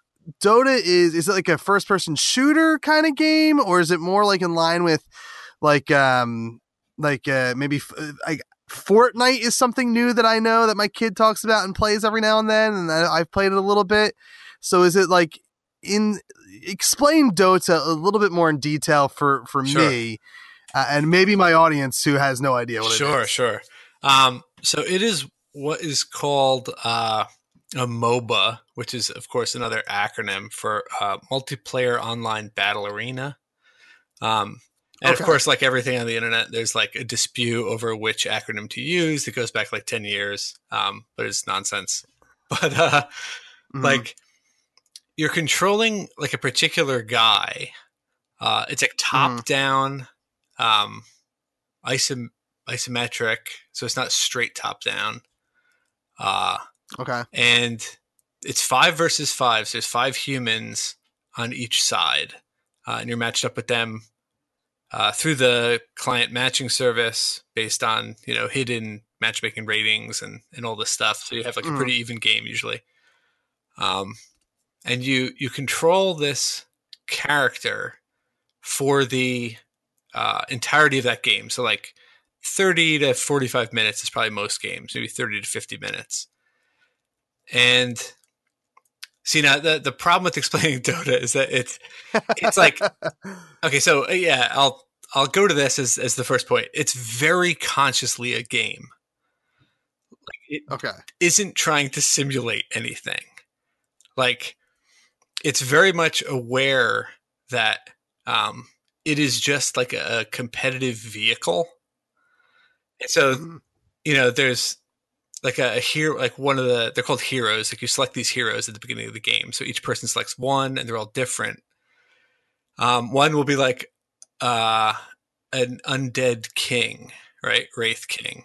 Dota is is it like a first person shooter kind of game or is it more like in line with like um like uh maybe uh, like Fortnite is something new that I know that my kid talks about and plays every now and then and I, I've played it a little bit. So is it like in explain Dota a little bit more in detail for for Sure. me uh, and maybe my audience who has no idea what it is. Sure, sure. Um, so it is what is called uh, a MOBA, which is, of course, another acronym for uh, Multiplayer Online Battle Arena. Um, and Okay. of course, like everything on the internet, there's like a dispute over which acronym to use. It goes back like 10 years, um, but it's nonsense. But uh, Mhm. like you're controlling like a particular guy. Uh, it's like top down, um, isom- isometric, so it's not straight top down. Uh, okay. and it's five versus five. So there's five humans on each side, uh, and you're matched up with them uh, through the client matching service based on you know hidden matchmaking ratings and and all this stuff. So you have like a Mhm. pretty even game usually. Um, and you you control this character for the uh, entirety of that game. So like 30 to 45 minutes is probably most games, maybe 30 to 50 minutes. And see now the the problem with explaining Dota is that it's it's like okay, so uh, yeah, I'll I'll go to this as as the first point. It's very consciously a game. Like it okay. isn't trying to simulate anything. Like it's very much aware that um, it is just like a, a competitive vehicle. And so, Mhm. you know, there's like a, a hero, like one of the, they're called heroes. Like you select these heroes at the beginning of the game. So each person selects one and they're all different. Um, one will be like uh, an undead king, right? Wraith king.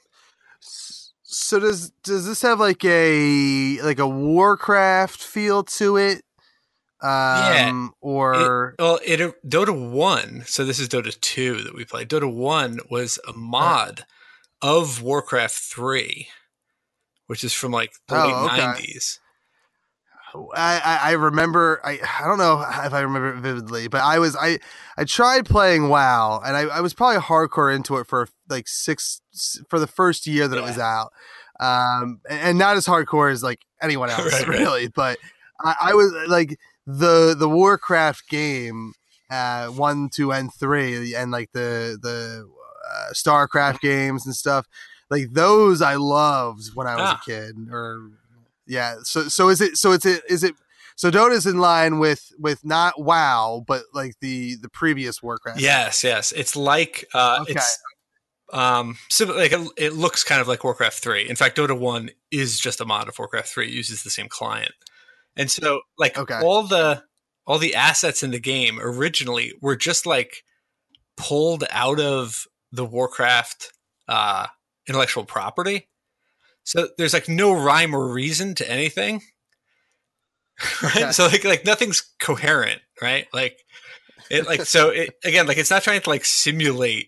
So does does this have like a like a Warcraft feel to it? Um or Well, it Dota one. So this is Dota two that we played. Dota one was a mod of Warcraft three, which is from like the Oh, late okay. nineties. I, I I remember I I don't know if I remember it vividly, but I was I I tried playing WoW and I, I was probably hardcore into it for like six for the first year that it was out, um and, and not as hardcore as like anyone else Right, right. really, but I, I was like the the Warcraft game, uh one two and three and like the the uh, Starcraft games and stuff like those I loved when I was Ah. a kid or yeah so so is it so it's it is it so Dota's in line with with not WoW but like the the previous Warcraft Yes, yes. It's like uh, Okay. it's um sim- like it, it looks kind of like Warcraft three. In fact, Dota one is just a mod of Warcraft three. It uses the same client, and so like Okay. all the all the assets in the game originally were just like pulled out of the Warcraft uh, intellectual property. So there's like no rhyme or reason to anything. right? So like like nothing's coherent, right? Like it like so it, again like it's not trying to like simulate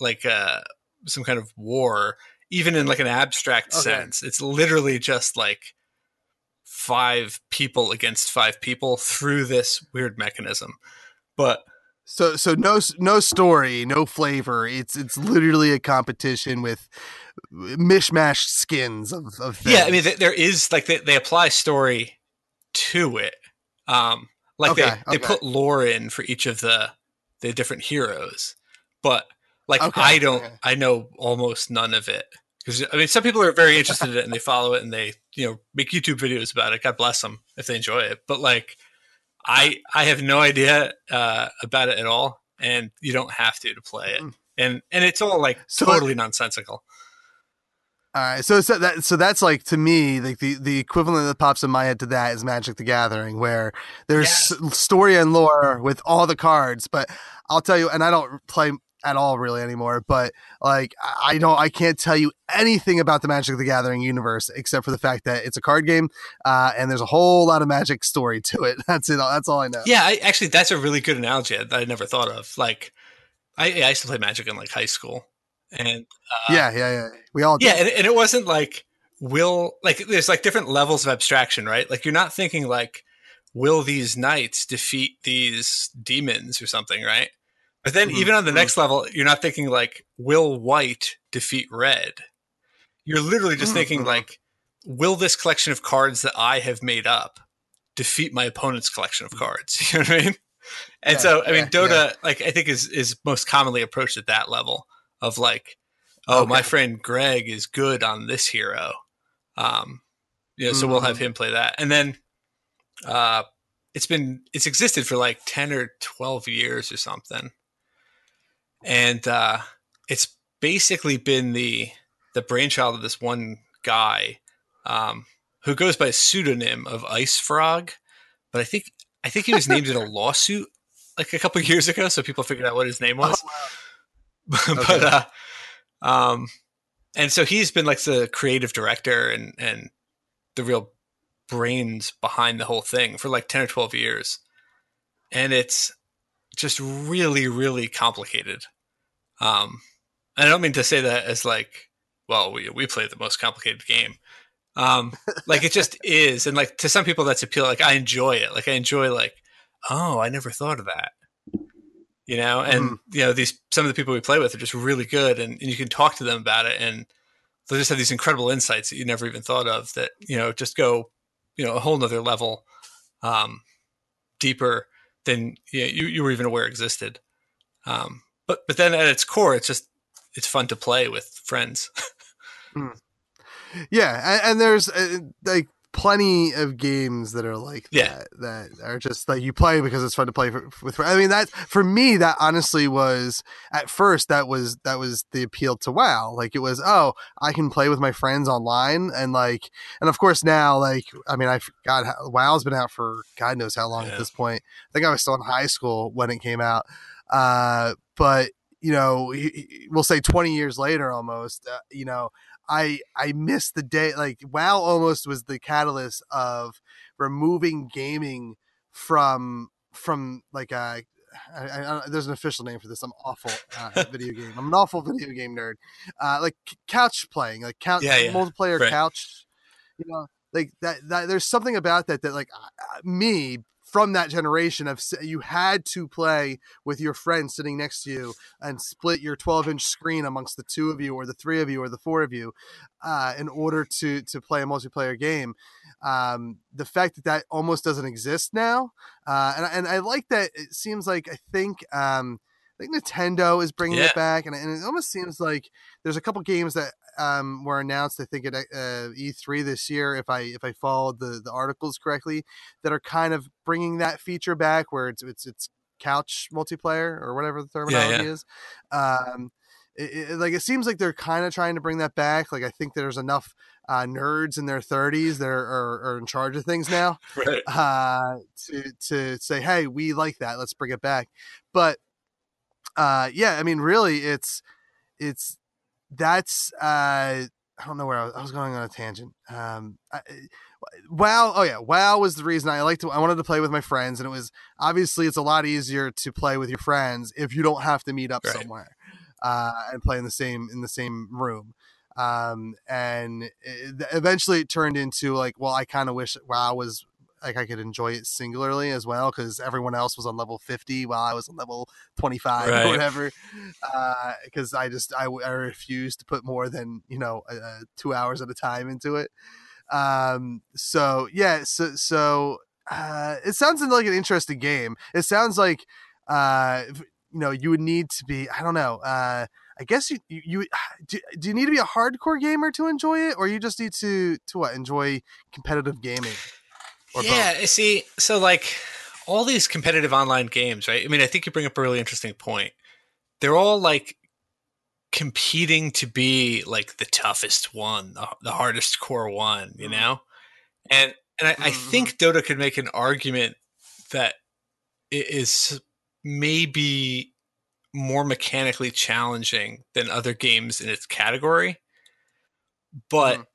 like uh some kind of war even in like an abstract Okay. sense. It's literally just like five people against five people through this weird mechanism. But So so no no story, no flavor. It's it's literally a competition with mishmash skins of, of things. yeah, I mean there is like they, they apply story to it. Um like Okay, they, they okay. put lore in for each of the the different heroes. But like Okay, I don't. I know almost none of it. Because I mean some people are very interested in it and they follow it and they, you know, make YouTube videos about it. God bless them if they enjoy it. But like I I have no idea uh about it at all and you don't have to to play it. And and it's all like So- totally nonsensical. All right, so so that so that's like to me like the the equivalent that pops in my head to that is Magic the Gathering, where there's s- story and lore with all the cards. But I'll tell you, and I don't play at all really anymore. But like I don't, I can't tell you anything about the Magic of the Gathering universe except for the fact that it's a card game, uh, and there's a whole lot of magic story to it. That's it. That's all I know. Yeah, I, actually, that's a really good analogy that I never thought of. Like, I, I used to play Magic in like high school, and uh, yeah, yeah, yeah. We all yeah, and, and it wasn't like will like there's like different levels of abstraction, right? Like you're not thinking like will these knights defeat these demons or something, right? But then Mhm, even on the mhm. next level, you're not thinking like will white defeat red. You're literally just Mhm, thinking mhm. like will this collection of cards that I have made up defeat my opponent's collection of cards? You know what I mean? And Yeah, so I mean yeah, Dota like I think is is most commonly approached at that level of like oh my friend Greg is good on this hero. Um you know, so we'll have Mhm. him play that. And then uh it's been it's existed for like 10 or 12 years or something. And uh it's basically been the the brainchild of this one guy um who goes by a pseudonym of IceFrog, but I think I think he was named in a lawsuit like a couple years ago, so people figured out what his name was. but Okay. uh, um, and so he's been like the creative director and and the real brains behind the whole thing for like ten or twelve years, and it's just really really complicated. Um, and I don't mean to say that as like, well, we we play the most complicated game. Um, like it just is, and like to some people that's appeal. Like I enjoy it. Like I enjoy like, oh, I never thought of that. You know, and you know these some of the people we play with are just really good, and, and you can talk to them about it, and they'll just have these incredible insights that you never even thought of. That you know just go, you know, a whole nother level, um, deeper than you, you you were even aware existed. Um, but but then at its core, it's just it's fun to play with friends. Yeah, and, and there's uh, like plenty of games that are like Yeah. that that are just like you play because it's fun to play for, with. I mean that for me that honestly was at first that was that was the appeal to WoW. Like it was oh I can play with my friends online and like and of course now like I mean I God WoW's been out for God knows how long Yeah. at this point. I think I was still in high school when it came out, uh, but you know we'll say 20 years later almost uh, you know I I missed the day like WoW almost was the catalyst of removing gaming from from like a I, I, I- there's an official name for this. I'm awful uh, video game. I'm an awful video game nerd. Uh, like couch playing, like couch Yeah, yeah. multiplayer Right. couch. You know, like that, that. There's something about that that like uh, me from that generation of you had to play with your friend sitting next to you and split your 12 inch screen amongst the two of you or the three of you or the four of you uh, in order to to play a multiplayer game um, the fact that that almost doesn't exist now uh, and, and i like that it seems like i think um, I think Nintendo is bringing Yeah. it back, and, and it almost seems like there's a couple games that um, were announced. I think at uh, E3 this year, if I if I followed the the articles correctly, that are kind of bringing that feature back, where it's it's it's couch multiplayer or whatever the terminology yeah. is. Um, it, it- like it seems like they're kind of trying to bring that back. Like I think there's enough uh, nerds in their 30s that are, are, are in charge of things now right. uh, to to say, hey, we like that. Let's bring it back. But uh, yeah, I mean, really, it's it's that's uh, I don't know where I was, I was going on a tangent. Um, I, WoW. Oh yeah, WoW was the reason I liked to. I wanted to play with my friends, and it was obviously it's a lot easier to play with your friends if you don't have to meet up Right. somewhere uh, and play in the same in the same room. Um, and it, eventually it turned into like, well, I kind of wish WoW was like I could enjoy it singularly as well because everyone else was on level 50 while I was on level 25 Right. or whatever. Because I just I, I refuse to put more than you know uh, uh, two hours at a time into it. Um, so yeah, so so uh, it sounds like an interesting game. It sounds like uh, you know you would need to be I don't know. Uh, I guess you you, you do, do you need to be a hardcore gamer to enjoy it, or you just need to to what enjoy competitive gaming? Or yeah, I see. So like all these competitive online games, right? I mean, I think you bring up a really interesting point. They're all like competing to be like the toughest one, the, the hardest core one, you Mhm. know? And and I, I Mhm. think Dota could make an argument that it is maybe more mechanically challenging than other games in its category, but Mhm.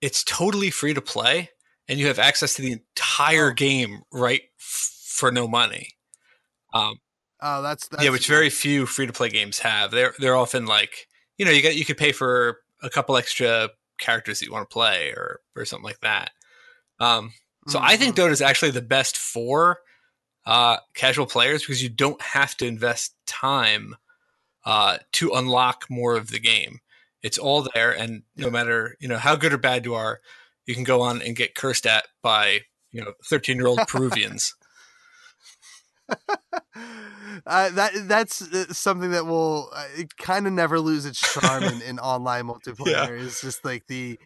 it's totally free to play and you have access to the entire Oh. game right f- for no money. Um, Oh, that's, that's yeah, which very few free to play games have. They're they're often like you know you get you could pay for a couple extra characters that you want to play or or something like that. Um, so I think Mhm. Dota is actually the best for uh, casual players because you don't have to invest time uh, to unlock more of the game. It's all there, and no Yeah. matter you know how good or bad you are, you can go on and get cursed at by you know thirteen year old Peruvians. uh, that that's uh, something that will uh, kind of never lose its charm in, in online multiplayer. It's just like the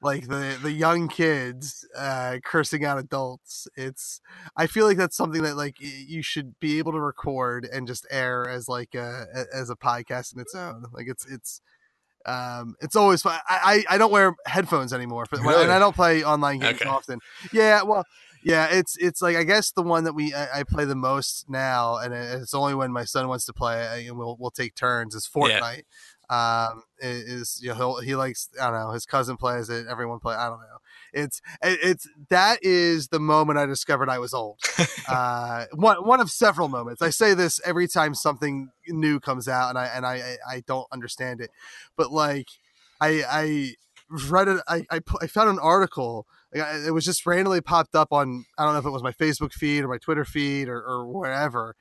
like the the young kids uh, cursing out adults. It's I feel like that's something that like you should be able to record and just air as like a a- as a podcast in its own. Like it's it's. Um, it's always fun. I, I I don't wear headphones anymore, for, Really? and I don't play online games Okay. often. Yeah, well, yeah, it's it's like I guess the one that we I, I play the most now, and it's only when my son wants to play, and we'll we'll take turns. Is Yeah. Fortnite. Um, is you know he'll, he likes I don't know his cousin plays it, everyone play I don't know. It's it's that is the moment I discovered I was old. uh, one one of several moments. I say this every time something new comes out, and I and I I, don't understand it, but like I I read it. I I, I found an article. It was just randomly popped up on I don't know if it was my Facebook feed or my Twitter feed or, or wherever.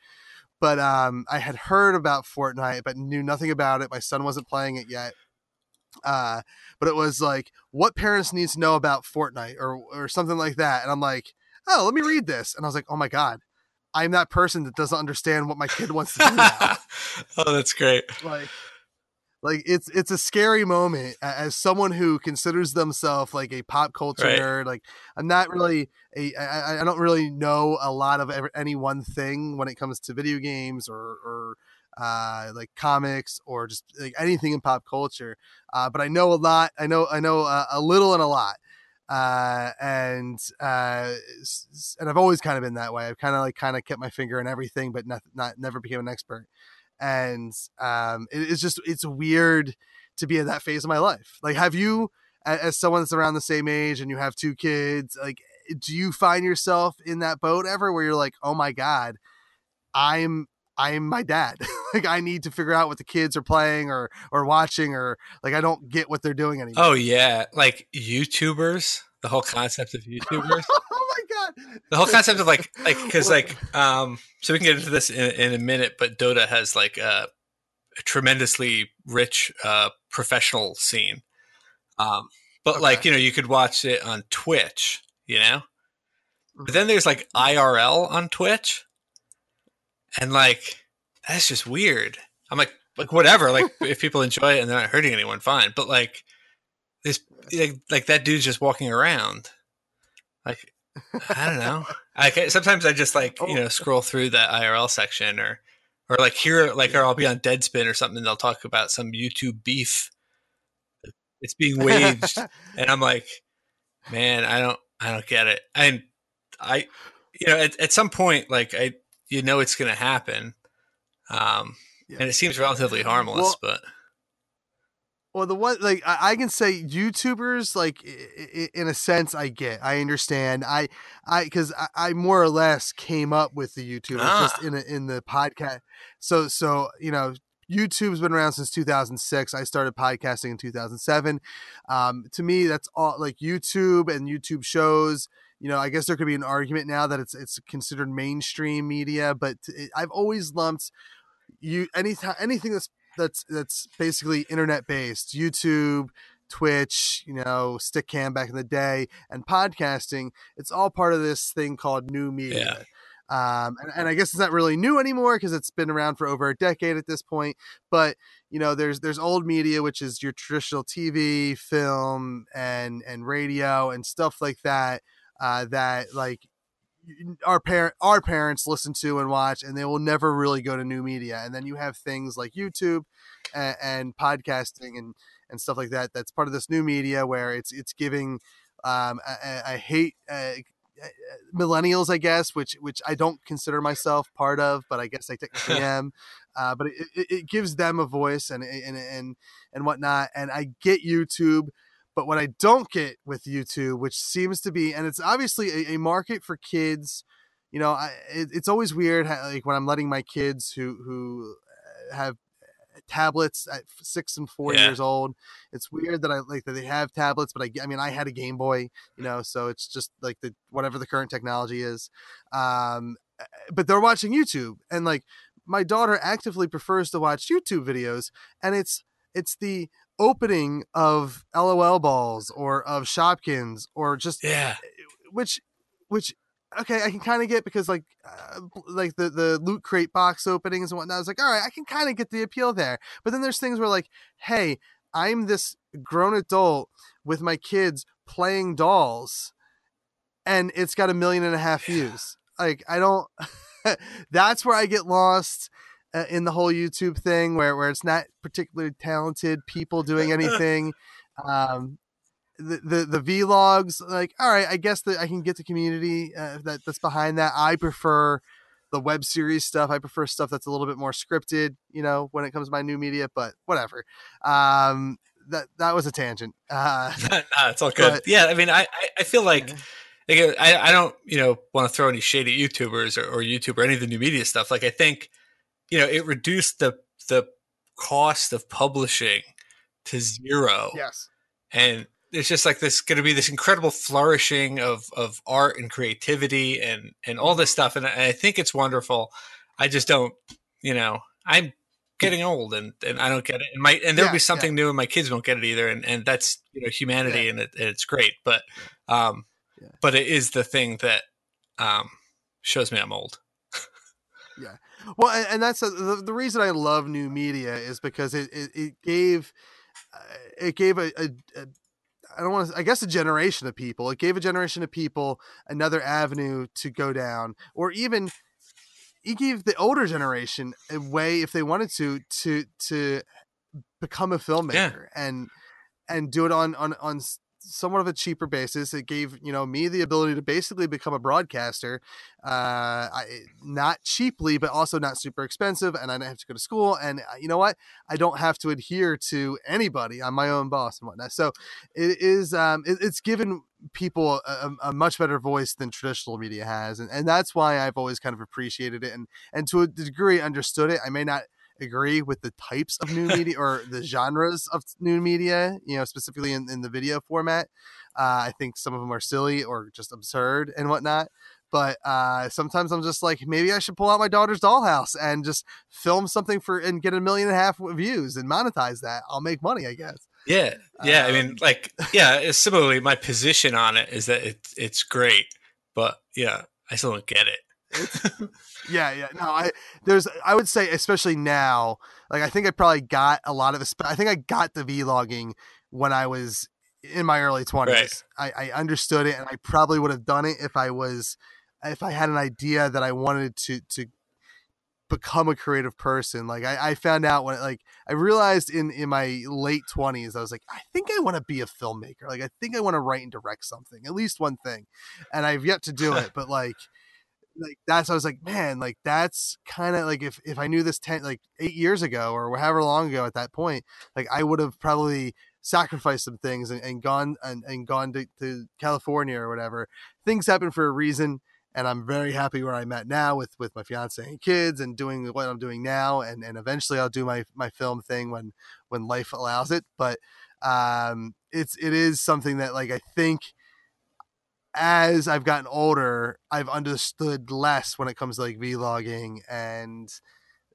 But um, I had heard about Fortnite, but knew nothing about it. My son wasn't playing it yet. Uh, but it was like what parents need to know about Fortnite or or something like that. And I'm like, oh, let me read this. And I was like, oh my god, I'm that person that doesn't understand what my kid wants to do now oh, that's great. like like it's it's a scary moment as someone who considers themselves like a pop culture Right. nerd like i'm not really a I, I- don't really know a lot of any one thing when it comes to video games or or uh like comics or just like anything in pop culture uh but i know a lot i know i know uh, a little and a lot uh and uh and i've always kind of been that way. I've kind of like kind of kept my finger in everything but not, not never became an expert. And um it, it's just it's weird to be at that phase of my life. Like have you as someone that's around the same age and you have two kids like do you find yourself in that boat ever where you're like oh my god i'm i'm my dad. Like i need to figure out what the kids are playing or or watching or like i don't get what they're doing anymore. Oh yeah, like YouTubers. The whole concept of YouTubers. oh my god. The whole concept of like like because like um so we can get into this in, in a minute but dota has like a, a tremendously rich uh professional scene. Um but like you know you could watch it on twitch you know? But then there's like irl on twitch and like that's just weird i'm like like whatever like if people enjoy it and they're not hurting anyone fine but like this like, like that dude's just walking around like I don't know. I sometimes I just like you oh. know scroll through that IRL section or or like here like or I'll be on Deadspin or something. and They'll talk about some YouTube beef. It's being waged, and I'm like, man, I don't, I don't get it. And I, you know, at, at some point, like I, you know, it's going to happen, um, Yeah. and it seems relatively harmless, Well- but Well, the one like I, I can say YouTubers like i- i- in a sense I get I understand I I because I, I more or less came up with the YouTubers just Ah. in a, in the podcast. So so you know YouTube's been around since 2006. I started podcasting in 2007. Um, to me, that's all like YouTube and YouTube shows. You know, I guess there could be an argument now that it's it's considered mainstream media, but it, I've always lumped you anytime anything that's that's that's basically internet based youtube twitch you know Stickam back in the day and podcasting it's all part of this thing called new media. Um, and, and i guess it's not really new anymore because it's been around for over a decade at this point but you know there's there's old media which is your traditional tv film and and radio and stuff like that uh, that like our parent our parents listen to and watch and they will never really go to new media. And then you have things like youtube and, and podcasting and and stuff like that that's part of this new media where it's it's giving um i, hate uh, millennials i guess which which i don't consider myself part of but i guess i technically am. Uh, but it, it, it gives them a voice and and and and whatnot. And i get youtube but what I don't get with YouTube, which seems to be, and it's obviously a, a market for kids, you know, I, it, it's always weird, how, like when I'm letting my kids who who uh, have tablets at six and four Yeah. years old. It's weird that I like that they have tablets, but I, I mean, I had a Game Boy, you know, so it's just like the whatever the current technology is. Um, but they're watching YouTube, and like my daughter actively prefers to watch YouTube videos, and it's it's the opening of LOL balls or of Shopkins or just Yeah. which which okay I can kind of get because like uh, like the the loot crate box openings and whatnot. I was like, all right, I can kind of get the appeal there. But then there's things where like, hey, I'm this grown adult with my kids playing dolls, and it's got a million and a half views. Like I don't. that's where I get lost uh, in the whole YouTube thing, where where it's not particularly talented people doing anything. Um, the, the the vlogs, like, all right, I guess that I can get the community uh, that that's behind that. I prefer the web series stuff. I prefer stuff that's a little bit more scripted, you know, when it comes to my new media. But whatever. Um, that that was a tangent. Uh, it's all good. But- yeah, I mean, I, I, feel like, again, I, I don't, you know, want to throw any shade at YouTubers or, or YouTube or any of the new media stuff. Like, I think, you know, it reduced the the cost of publishing to zero, yes. and there's just like this going to be this incredible flourishing of of art and creativity and and all this stuff, and I, I think it's wonderful. I just don't, you know, I'm getting old and, and I don't get it. And my and there'll Yeah, be something new and my kids won't get it either. And and that's you know humanity Yeah. and, it, and it's great. But um, Yeah. but it is the thing that um shows me I'm old. Well, and, that's uh the, the reason I love new media is because it it, it gave uh, it gave a, a, a I don't want to I guess a generation of people. It gave a generation of people another avenue to go down, or even it gave the older generation a way if they wanted to to to become a filmmaker and and do it on on on somewhat of a cheaper basis. It gave you know me the ability to basically become a broadcaster, uh, I, not cheaply, but also not super expensive, and I don't have to go to school. And uh, you know what? I don't have to adhere to anybody. I'm my own boss and whatnot. So it is um, it, it's given people a- a much better voice than traditional media has, and, and that's why I've always kind of appreciated it and and to a degree understood it. I may not agree with the types of new media or the genres of new media, you know, specifically in, in the video format. Uh, I think some of them are silly or just absurd and whatnot. But uh, sometimes I'm just like, maybe I should pull out my daughter's dollhouse and just film something for and get a million and a half views and monetize that. I'll make money, I guess. Yeah, yeah. I mean, Um, like, yeah. Similarly, my position on it is that it's it's great, but yeah, I still don't get it. Yeah, yeah. No, I there's I would say especially now, like I think I probably got a lot of this. I think I got the vlogging when I was in my early twenties. I, I understood it, and I probably would have done it if I was if I had an idea that I wanted to to become a creative person. Like I, I found out when like I realized in in my late twenties, I was like, I think I want to be a filmmaker. Like I think I want to write and direct something, at least one thing, and I've yet to do it. But like like that's I was like, man, like that's kind of like if if I knew this ten like eight years ago or however long ago at that point, like I would have probably sacrificed some things and, and gone and, and gone to, to California or whatever. Things happen for a reason and I'm very happy where I'm at now with with my fiance and kids and doing what I'm doing now and and eventually I'll do my my film thing when when life allows it but um it's it is something that like I think as I've gotten older I've understood less when it comes to like vlogging and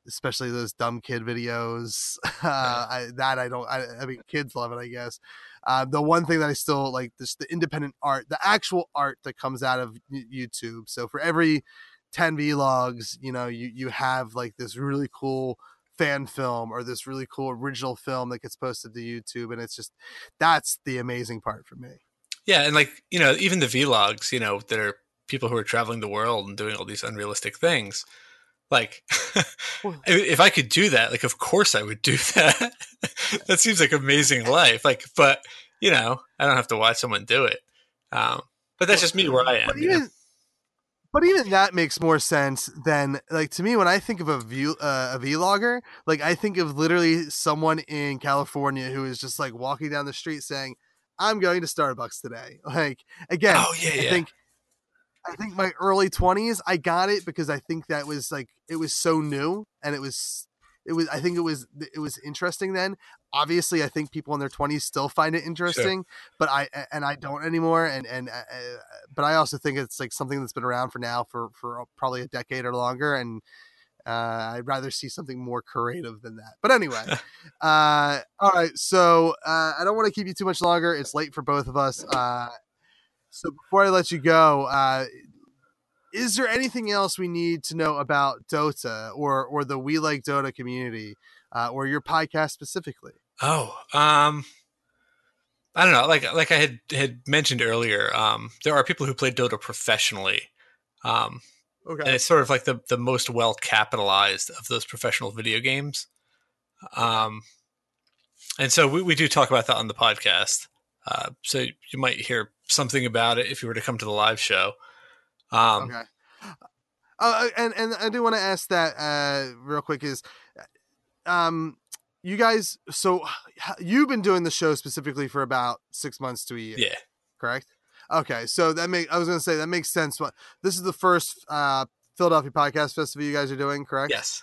especially those dumb kid videos uh, I, that I don't I, I mean kids love it I guess uh, the one thing that I still like this the independent art, the actual art that comes out of YouTube. So for every 10 vlogs, you know, you you have like this really cool fan film or this really cool original film that gets posted to YouTube and it's just that's the amazing part for me. Yeah, and like, you know, even the vlogs, you know, that are people who are traveling the world and doing all these unrealistic things. Like, if I could do that, like, of course I would do that. that seems like amazing life. Like, but you know, I don't have to watch someone do it. Um, but that's just me where I am. But even, but even that makes more sense than like to me when I think of a view uh, a vlogger, like I think of literally someone in California who is just like walking down the street saying, "I'm going to Starbucks today." Like again, oh yeah, yeah. I think I think my early 20s, I got it because I think that was like it was so new and it was it was I think it was it was interesting then. Obviously, I think people in their 20s still find it interesting, sure. but I and I don't anymore and and uh, but I also think it's like something that's been around for now for for probably a decade or longer and uh, I'd rather see something more creative than that. But anyway, uh, all right. So uh, I don't want to keep you too much longer. It's late for both of us. Uh, so before I let you go, uh, is there anything else we need to know about Dota or or the We Like Dota community uh, or your podcast specifically? Oh, um, I don't know. Like like I had had mentioned earlier, um, there are people who play Dota professionally. Um, okay. And it's sort of like the the most well capitalized of those professional video games. Um, and so we, we do talk about that on the podcast. Uh, so you might hear something about it if you were to come to the live show. Um, okay. Uh, and and I do want to ask that uh, real quick is, um, you guys. So you've been doing the show specifically for about six months to a year. Yeah. Correct. Okay, so that make I was going to say that makes sense. But this is the first uh, Philadelphia Podcast Festival you guys are doing, correct? Yes.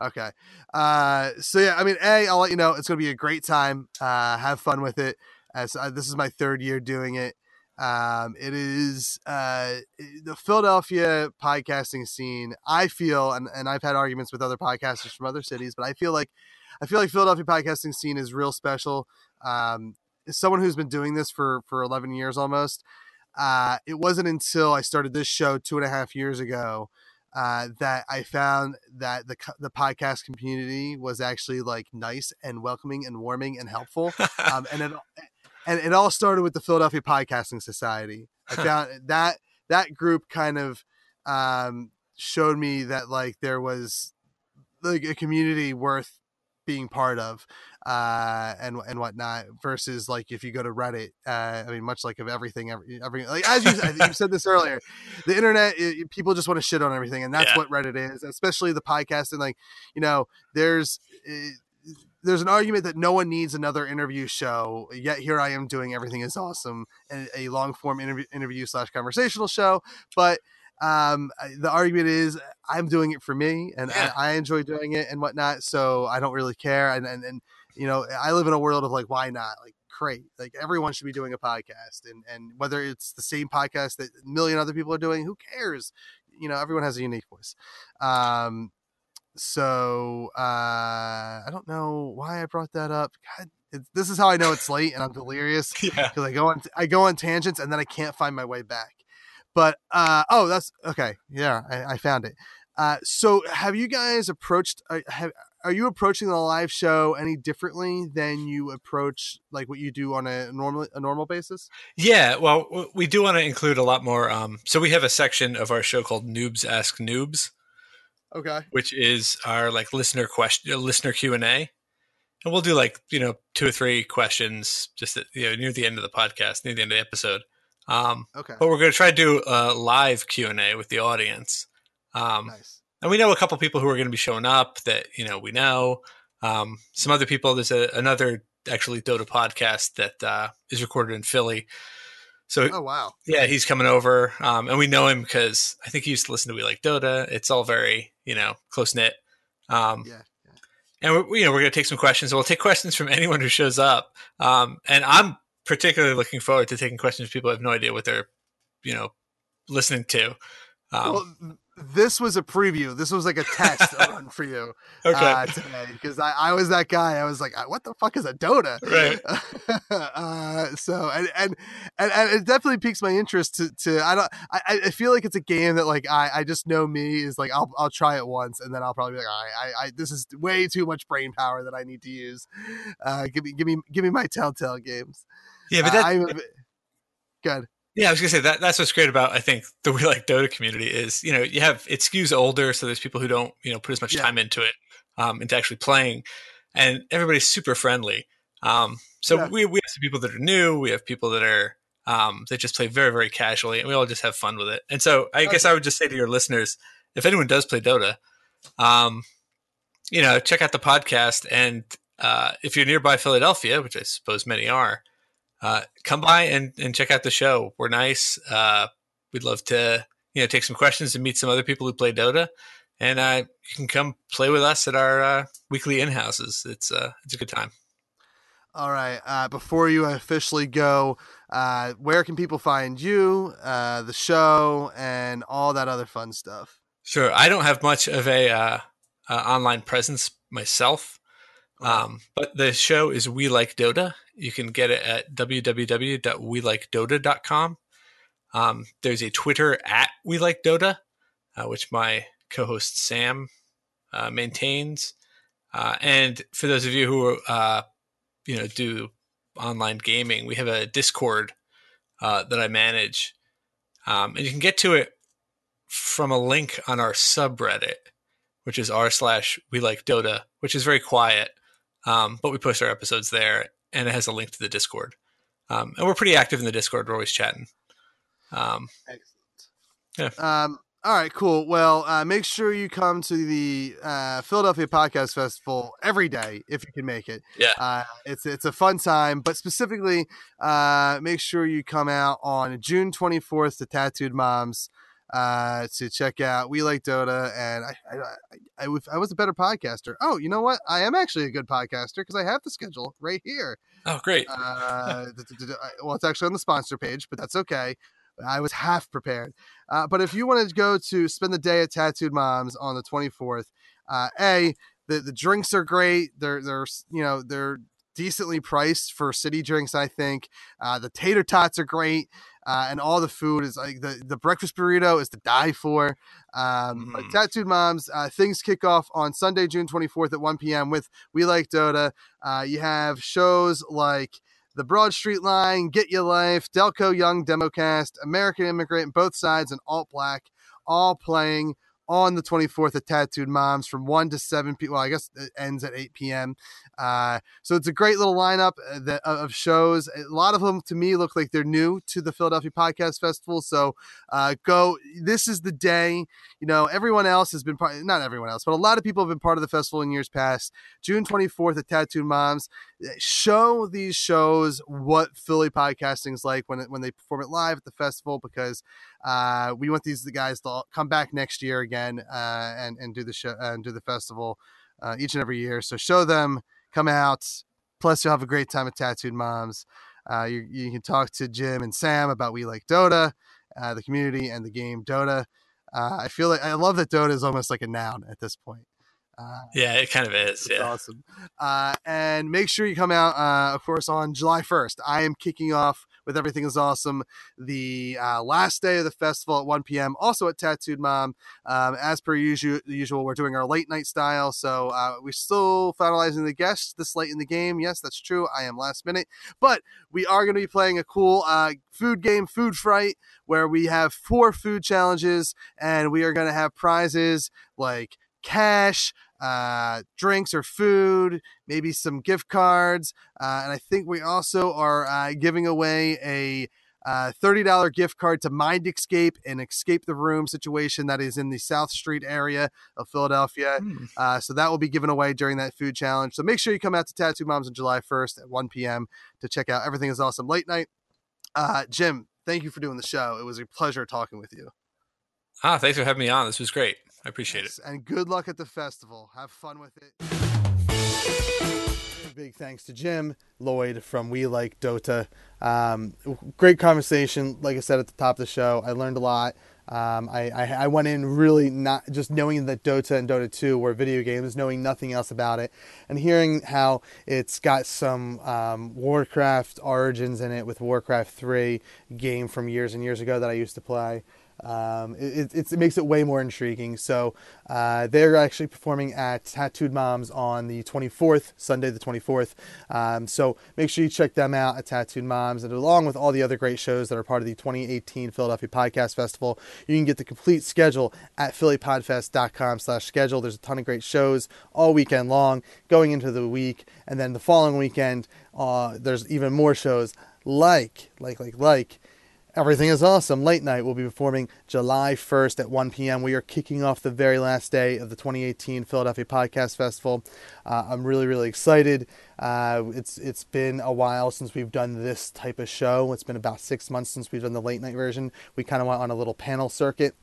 Okay. Uh, so yeah, I mean, a, I'll let you know it's going to be a great time. Uh, have fun with it. As uh, this is my third year doing it. Um, it is uh, the Philadelphia podcasting scene. I feel, and, and I've had arguments with other podcasters from other cities, but I feel like I feel like Philadelphia podcasting scene is real special. Um, as someone who's been doing this for for 11 years almost, uh, it wasn't until I started this show two and a half years ago uh, that I found that the the podcast community was actually like nice and welcoming and warming and helpful. Um, and it and it all started with the Philadelphia Podcasting Society. I found that that group kind of um, showed me that like there was like a community worth being part of uh and and whatnot versus like if you go to reddit uh i mean much like of everything every, every like as you, you said this earlier the internet it, people just want to shit on everything and that's yeah. what reddit is especially the podcast and like you know there's it, there's an argument that no one needs another interview show. Yet here I am doing everything is awesome, and a long form interview interview slash conversational show. But um, the argument is I'm doing it for me, and yeah. I, I, enjoy doing it and whatnot. So I don't really care. And, and and you know, I live in a world of like, why not? Like, great. Like everyone should be doing a podcast, and and whether it's the same podcast that a million other people are doing, who cares? You know, everyone has a unique voice. Um, so uh, I don't know why I brought that up. God, it, this is how I know it's late and I'm delirious because yeah. I go on I go on tangents and then I can't find my way back. But uh, oh, that's okay. Yeah, I, I found it. Uh, so have you guys approached? Uh, have, are you approaching the live show any differently than you approach like what you do on a normal a normal basis? Yeah, well, we do want to include a lot more. Um, so we have a section of our show called Noobs Ask Noobs, Okay. Which is our like listener question, listener Q and A, and we'll do like you know two or three questions just at, you know near the end of the podcast, near the end of the episode, Um, Okay. but we're going to try to do a live Q and A with the audience. Um, Nice. And we know a couple people who are going to be showing up that you know we know. Um, some other people. There's a, another actually Dota podcast that uh, is recorded in Philly. So Oh wow. yeah, he's coming over, um, and we know him because I think he used to listen to We Like Dota. It's all very you know close knit. Um, Yeah. and we're, you know we're going to take some questions. We'll take questions from anyone who shows up. Um, and I'm particularly looking forward to taking questions from people who have no idea what they're you know listening to. Um, well, this was a preview. This was like a test run for you okay, uh, today because I, I was that guy. I was like, what the fuck is a Dota? right. uh, so and, and and and it definitely piques my interest to to I don't I, I feel like it's a game that like I I just know me is like I'll I'll try it once and then I'll probably be like right I, I this is way too much brain power that I need to use. Uh, give me give me give me my Telltale games. Yeah, but Uh, I'm a good. Yeah, I was gonna say that that's what's great about I think the We Like Dota community is you know you have it skews older, so there's people who don't you know put as much Yeah. time into it, um, into actually playing, and everybody's super friendly. Um, so Yeah. we we have some people that are new, we have people that are um, that just play very very casually, and we all just have fun with it. And so I guess I would just say to your listeners, if anyone does play Dota, um, you know, check out the podcast, and uh, if you're nearby Philadelphia, which I suppose many are, uh, come by and, and check out the show. We're nice. Uh, we'd love to, you know, take some questions and meet some other people who play Dota. And uh, you can come play with us at our uh, weekly in houses. It's uh, it's a good time. All right. Uh, before you officially go, uh, where can people find you, uh, the show, and all that other fun stuff? Sure. I don't have much of a uh, uh, online presence myself, um, but the show is We Like Dota. You can get it at www.welikedota.com. Um, there's a Twitter at We Like Dota, uh, which my co-host Sam uh, maintains. Uh, and for those of you who uh, you know do online gaming, we have a Discord uh, that I manage, um, and you can get to it from a link on our subreddit, which is r slash We Like Dota, which is very quiet, um, but we post our episodes there, and it has a link to the Discord. Um, and we're pretty active in the Discord. We're always chatting. Um, Excellent. Um, all right, cool. Well, uh, make sure you come to the uh, Philadelphia Podcast Festival every day if you can make it. Yeah. uh, it's it's a fun time, but specifically, uh, make sure you come out on June twenty fourth to Tattooed Moms uh, to check out We Like Dota. And I I, I, I, was a better podcaster. Oh, you know what? I am actually a good podcaster because I have the schedule right here. oh, great. Uh, well, it's actually on the sponsor page, but that's okay. I was half prepared. Uh, but if you wanted to go to spend the day at Tattooed Moms on the 24th, uh, a the, the drinks are great. They're they're you know they're decently priced for city drinks. I think uh, the tater tots are great. Uh, and all the food is like the, the breakfast burrito is to die for. Um, Mhm. Tattooed Moms, uh, things kick off on Sunday, June 24th at 1 p.m. with We Like Dota. Uh, you have shows like the Broad Street Line, Get Your Life, Delco Young Democast, American Immigrant, Both Sides, and Alt Black, all playing on the 24th at Tattooed Moms from 1 to 7 p. Well, I guess it ends at 8 p.m. Uh, so it's a great little lineup uh, that, of shows. A lot of them to me look like they're new to the Philadelphia Podcast Festival. So uh, go. This is the day. You know, everyone else has been part. Not everyone else, but a lot of people have been part of the festival in years past. June 24th at Tattooed Moms show these shows what Philly podcasting is like when when they perform it live at the festival because uh, we want these guys to come back next year again uh, and and do the show and do the festival uh, each and every year. So show them, come out. Plus, you'll have a great time at Tattooed Moms. Uh, you, you can talk to Jim and Sam about We Like Dota, uh, the community, and the game Dota. Uh, I feel like I love that Dota is almost like a noun at this point. Uh, Yeah, it kind of is. it's Yeah. awesome. Uh, and make sure you come out, uh, of course, on July 1st. I am kicking off with Everything is Awesome the uh, last day of the festival at 1 p.m., also at Tattooed Mom. Um, as per usual, usual, we're doing our late night style. So uh, we're still finalizing the guests this late in the game. Yes, that's true. I am last minute. But we are going to be playing a cool uh, food game, Food Fright, where we have four food challenges and we are going to have prizes like cash, uh, drinks or food, maybe some gift cards. Uh, and I think we also are uh, giving away a uh, $30 gift card to Mind Escape, and escape the room situation that is in the South Street area of Philadelphia. Hmm. Uh, so that will be given away during that food challenge. So make sure you come out to Tattoo Moms on July 1st at 1 p.m. to check out Everything is Awesome Late Night. Uh, Jim, thank you for doing the show. It was a pleasure talking with you. Ah, thanks for having me on. This was great. I appreciate it. And good luck at the festival. Have fun with it. Big thanks to Jim Lloyd from We Like Dota. Um, great conversation. Like I said at the top of the show, I learned a lot. Um, I, I, I went in really not just knowing that Dota and Dota 2 were video games, knowing nothing else about it, and hearing how it's got some um, Warcraft origins in it with Warcraft 3 game from years and years ago that I used to play. Um, it, it, it makes it way more intriguing. So uh, they're actually performing at Tattooed Moms on the 24th, Sunday the 24th. Um, so make sure you check them out at Tattooed Moms, and along with all the other great shows that are part of the 2018 Philadelphia Podcast Festival, you can get the complete schedule at phillypodfest.com/schedule. There's a ton of great shows all weekend long, going into the week, and then the following weekend, uh, there's even more shows like, like, like, like. Everything is awesome. Late night will be performing July 1st at 1 p.m. We are kicking off the very last day of the 2018 Philadelphia Podcast Festival. Uh, I'm really, really excited. Uh, it's it's been a while since we've done this type of show. It's been about six months since we've done the late night version. We kind of went on a little panel circuit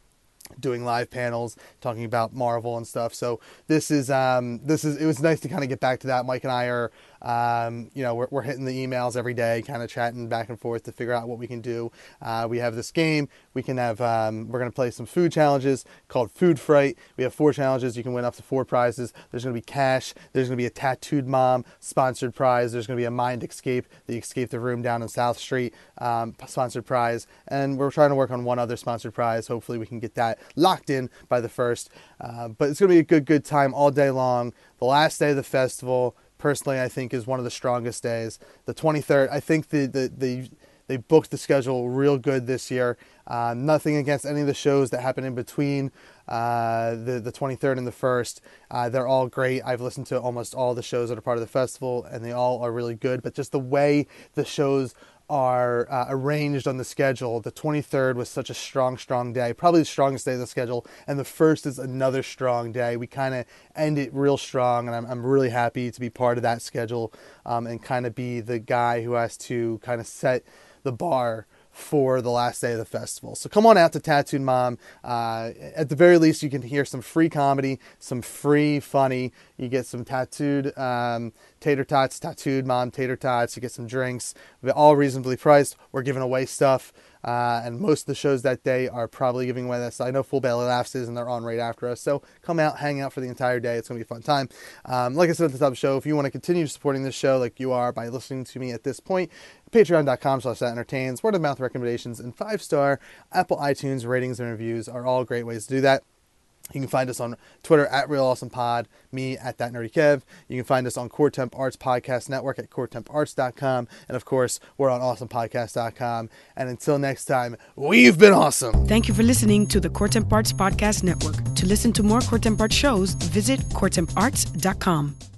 doing live panels talking about Marvel and stuff. So this is um, this is it was nice to kind of get back to that. Mike and I are um, you know we're, we're hitting the emails every day, kind of chatting back and forth to figure out what we can do. Uh, we have this game. We can have um, we're gonna play some food challenges called Food Fright. We have four challenges. You can win up to four prizes. There's gonna be cash. There's gonna be a tattooed mom sponsored prize. There's gonna be a mind escape, the escape the room down in South Street um, sponsored prize, and we're trying to work on one other sponsored prize. Hopefully we can get that locked in by the first. Uh, but it's going to be a good, good time all day long. The last day of the festival, personally, I think is one of the strongest days. The 23rd, I think the the, the they booked the schedule real good this year. Uh, nothing against any of the shows that happen in between uh, the the 23rd and the 1st. Uh, they're all great. I've listened to almost all the shows that are part of the festival, and they all are really good. But just the way the shows are uh, arranged on the schedule. The 23rd was such a strong, strong day, probably the strongest day of the schedule, and the first is another strong day. We kind of end it real strong, and I'm, I'm really happy to be part of that schedule um, and kind of be the guy who has to kind of set the bar for the last day of the festival. So come on out to Tattooed Mom. Uh, at the very least, you can hear some free comedy, some free funny. You get some tattooed um, tater tots, tattooed mom tater tots. You get some drinks. They're all reasonably priced. We're giving away stuff. Uh, and most of the shows that day are probably giving away this. I know Full Belly Laughs is, and they're on right after us. So come out, hang out for the entire day. It's going to be a fun time. Um, like I said at the top of the show, if you want to continue supporting this show like you are by listening to me at this point, patreon.com slash that entertains, word of mouth recommendations, and five star Apple iTunes ratings and reviews are all great ways to do that. You can find us on Twitter at Real Awesome Pod, me at That Nerdy Kev. You can find us on Core Temp Arts Podcast Network at CoreTempArts.com. And of course, we're on AwesomePodcast.com. And until next time, we've been awesome. Thank you for listening to the Court Arts Podcast Network. To listen to more Court Arts shows, visit coretemparts.com.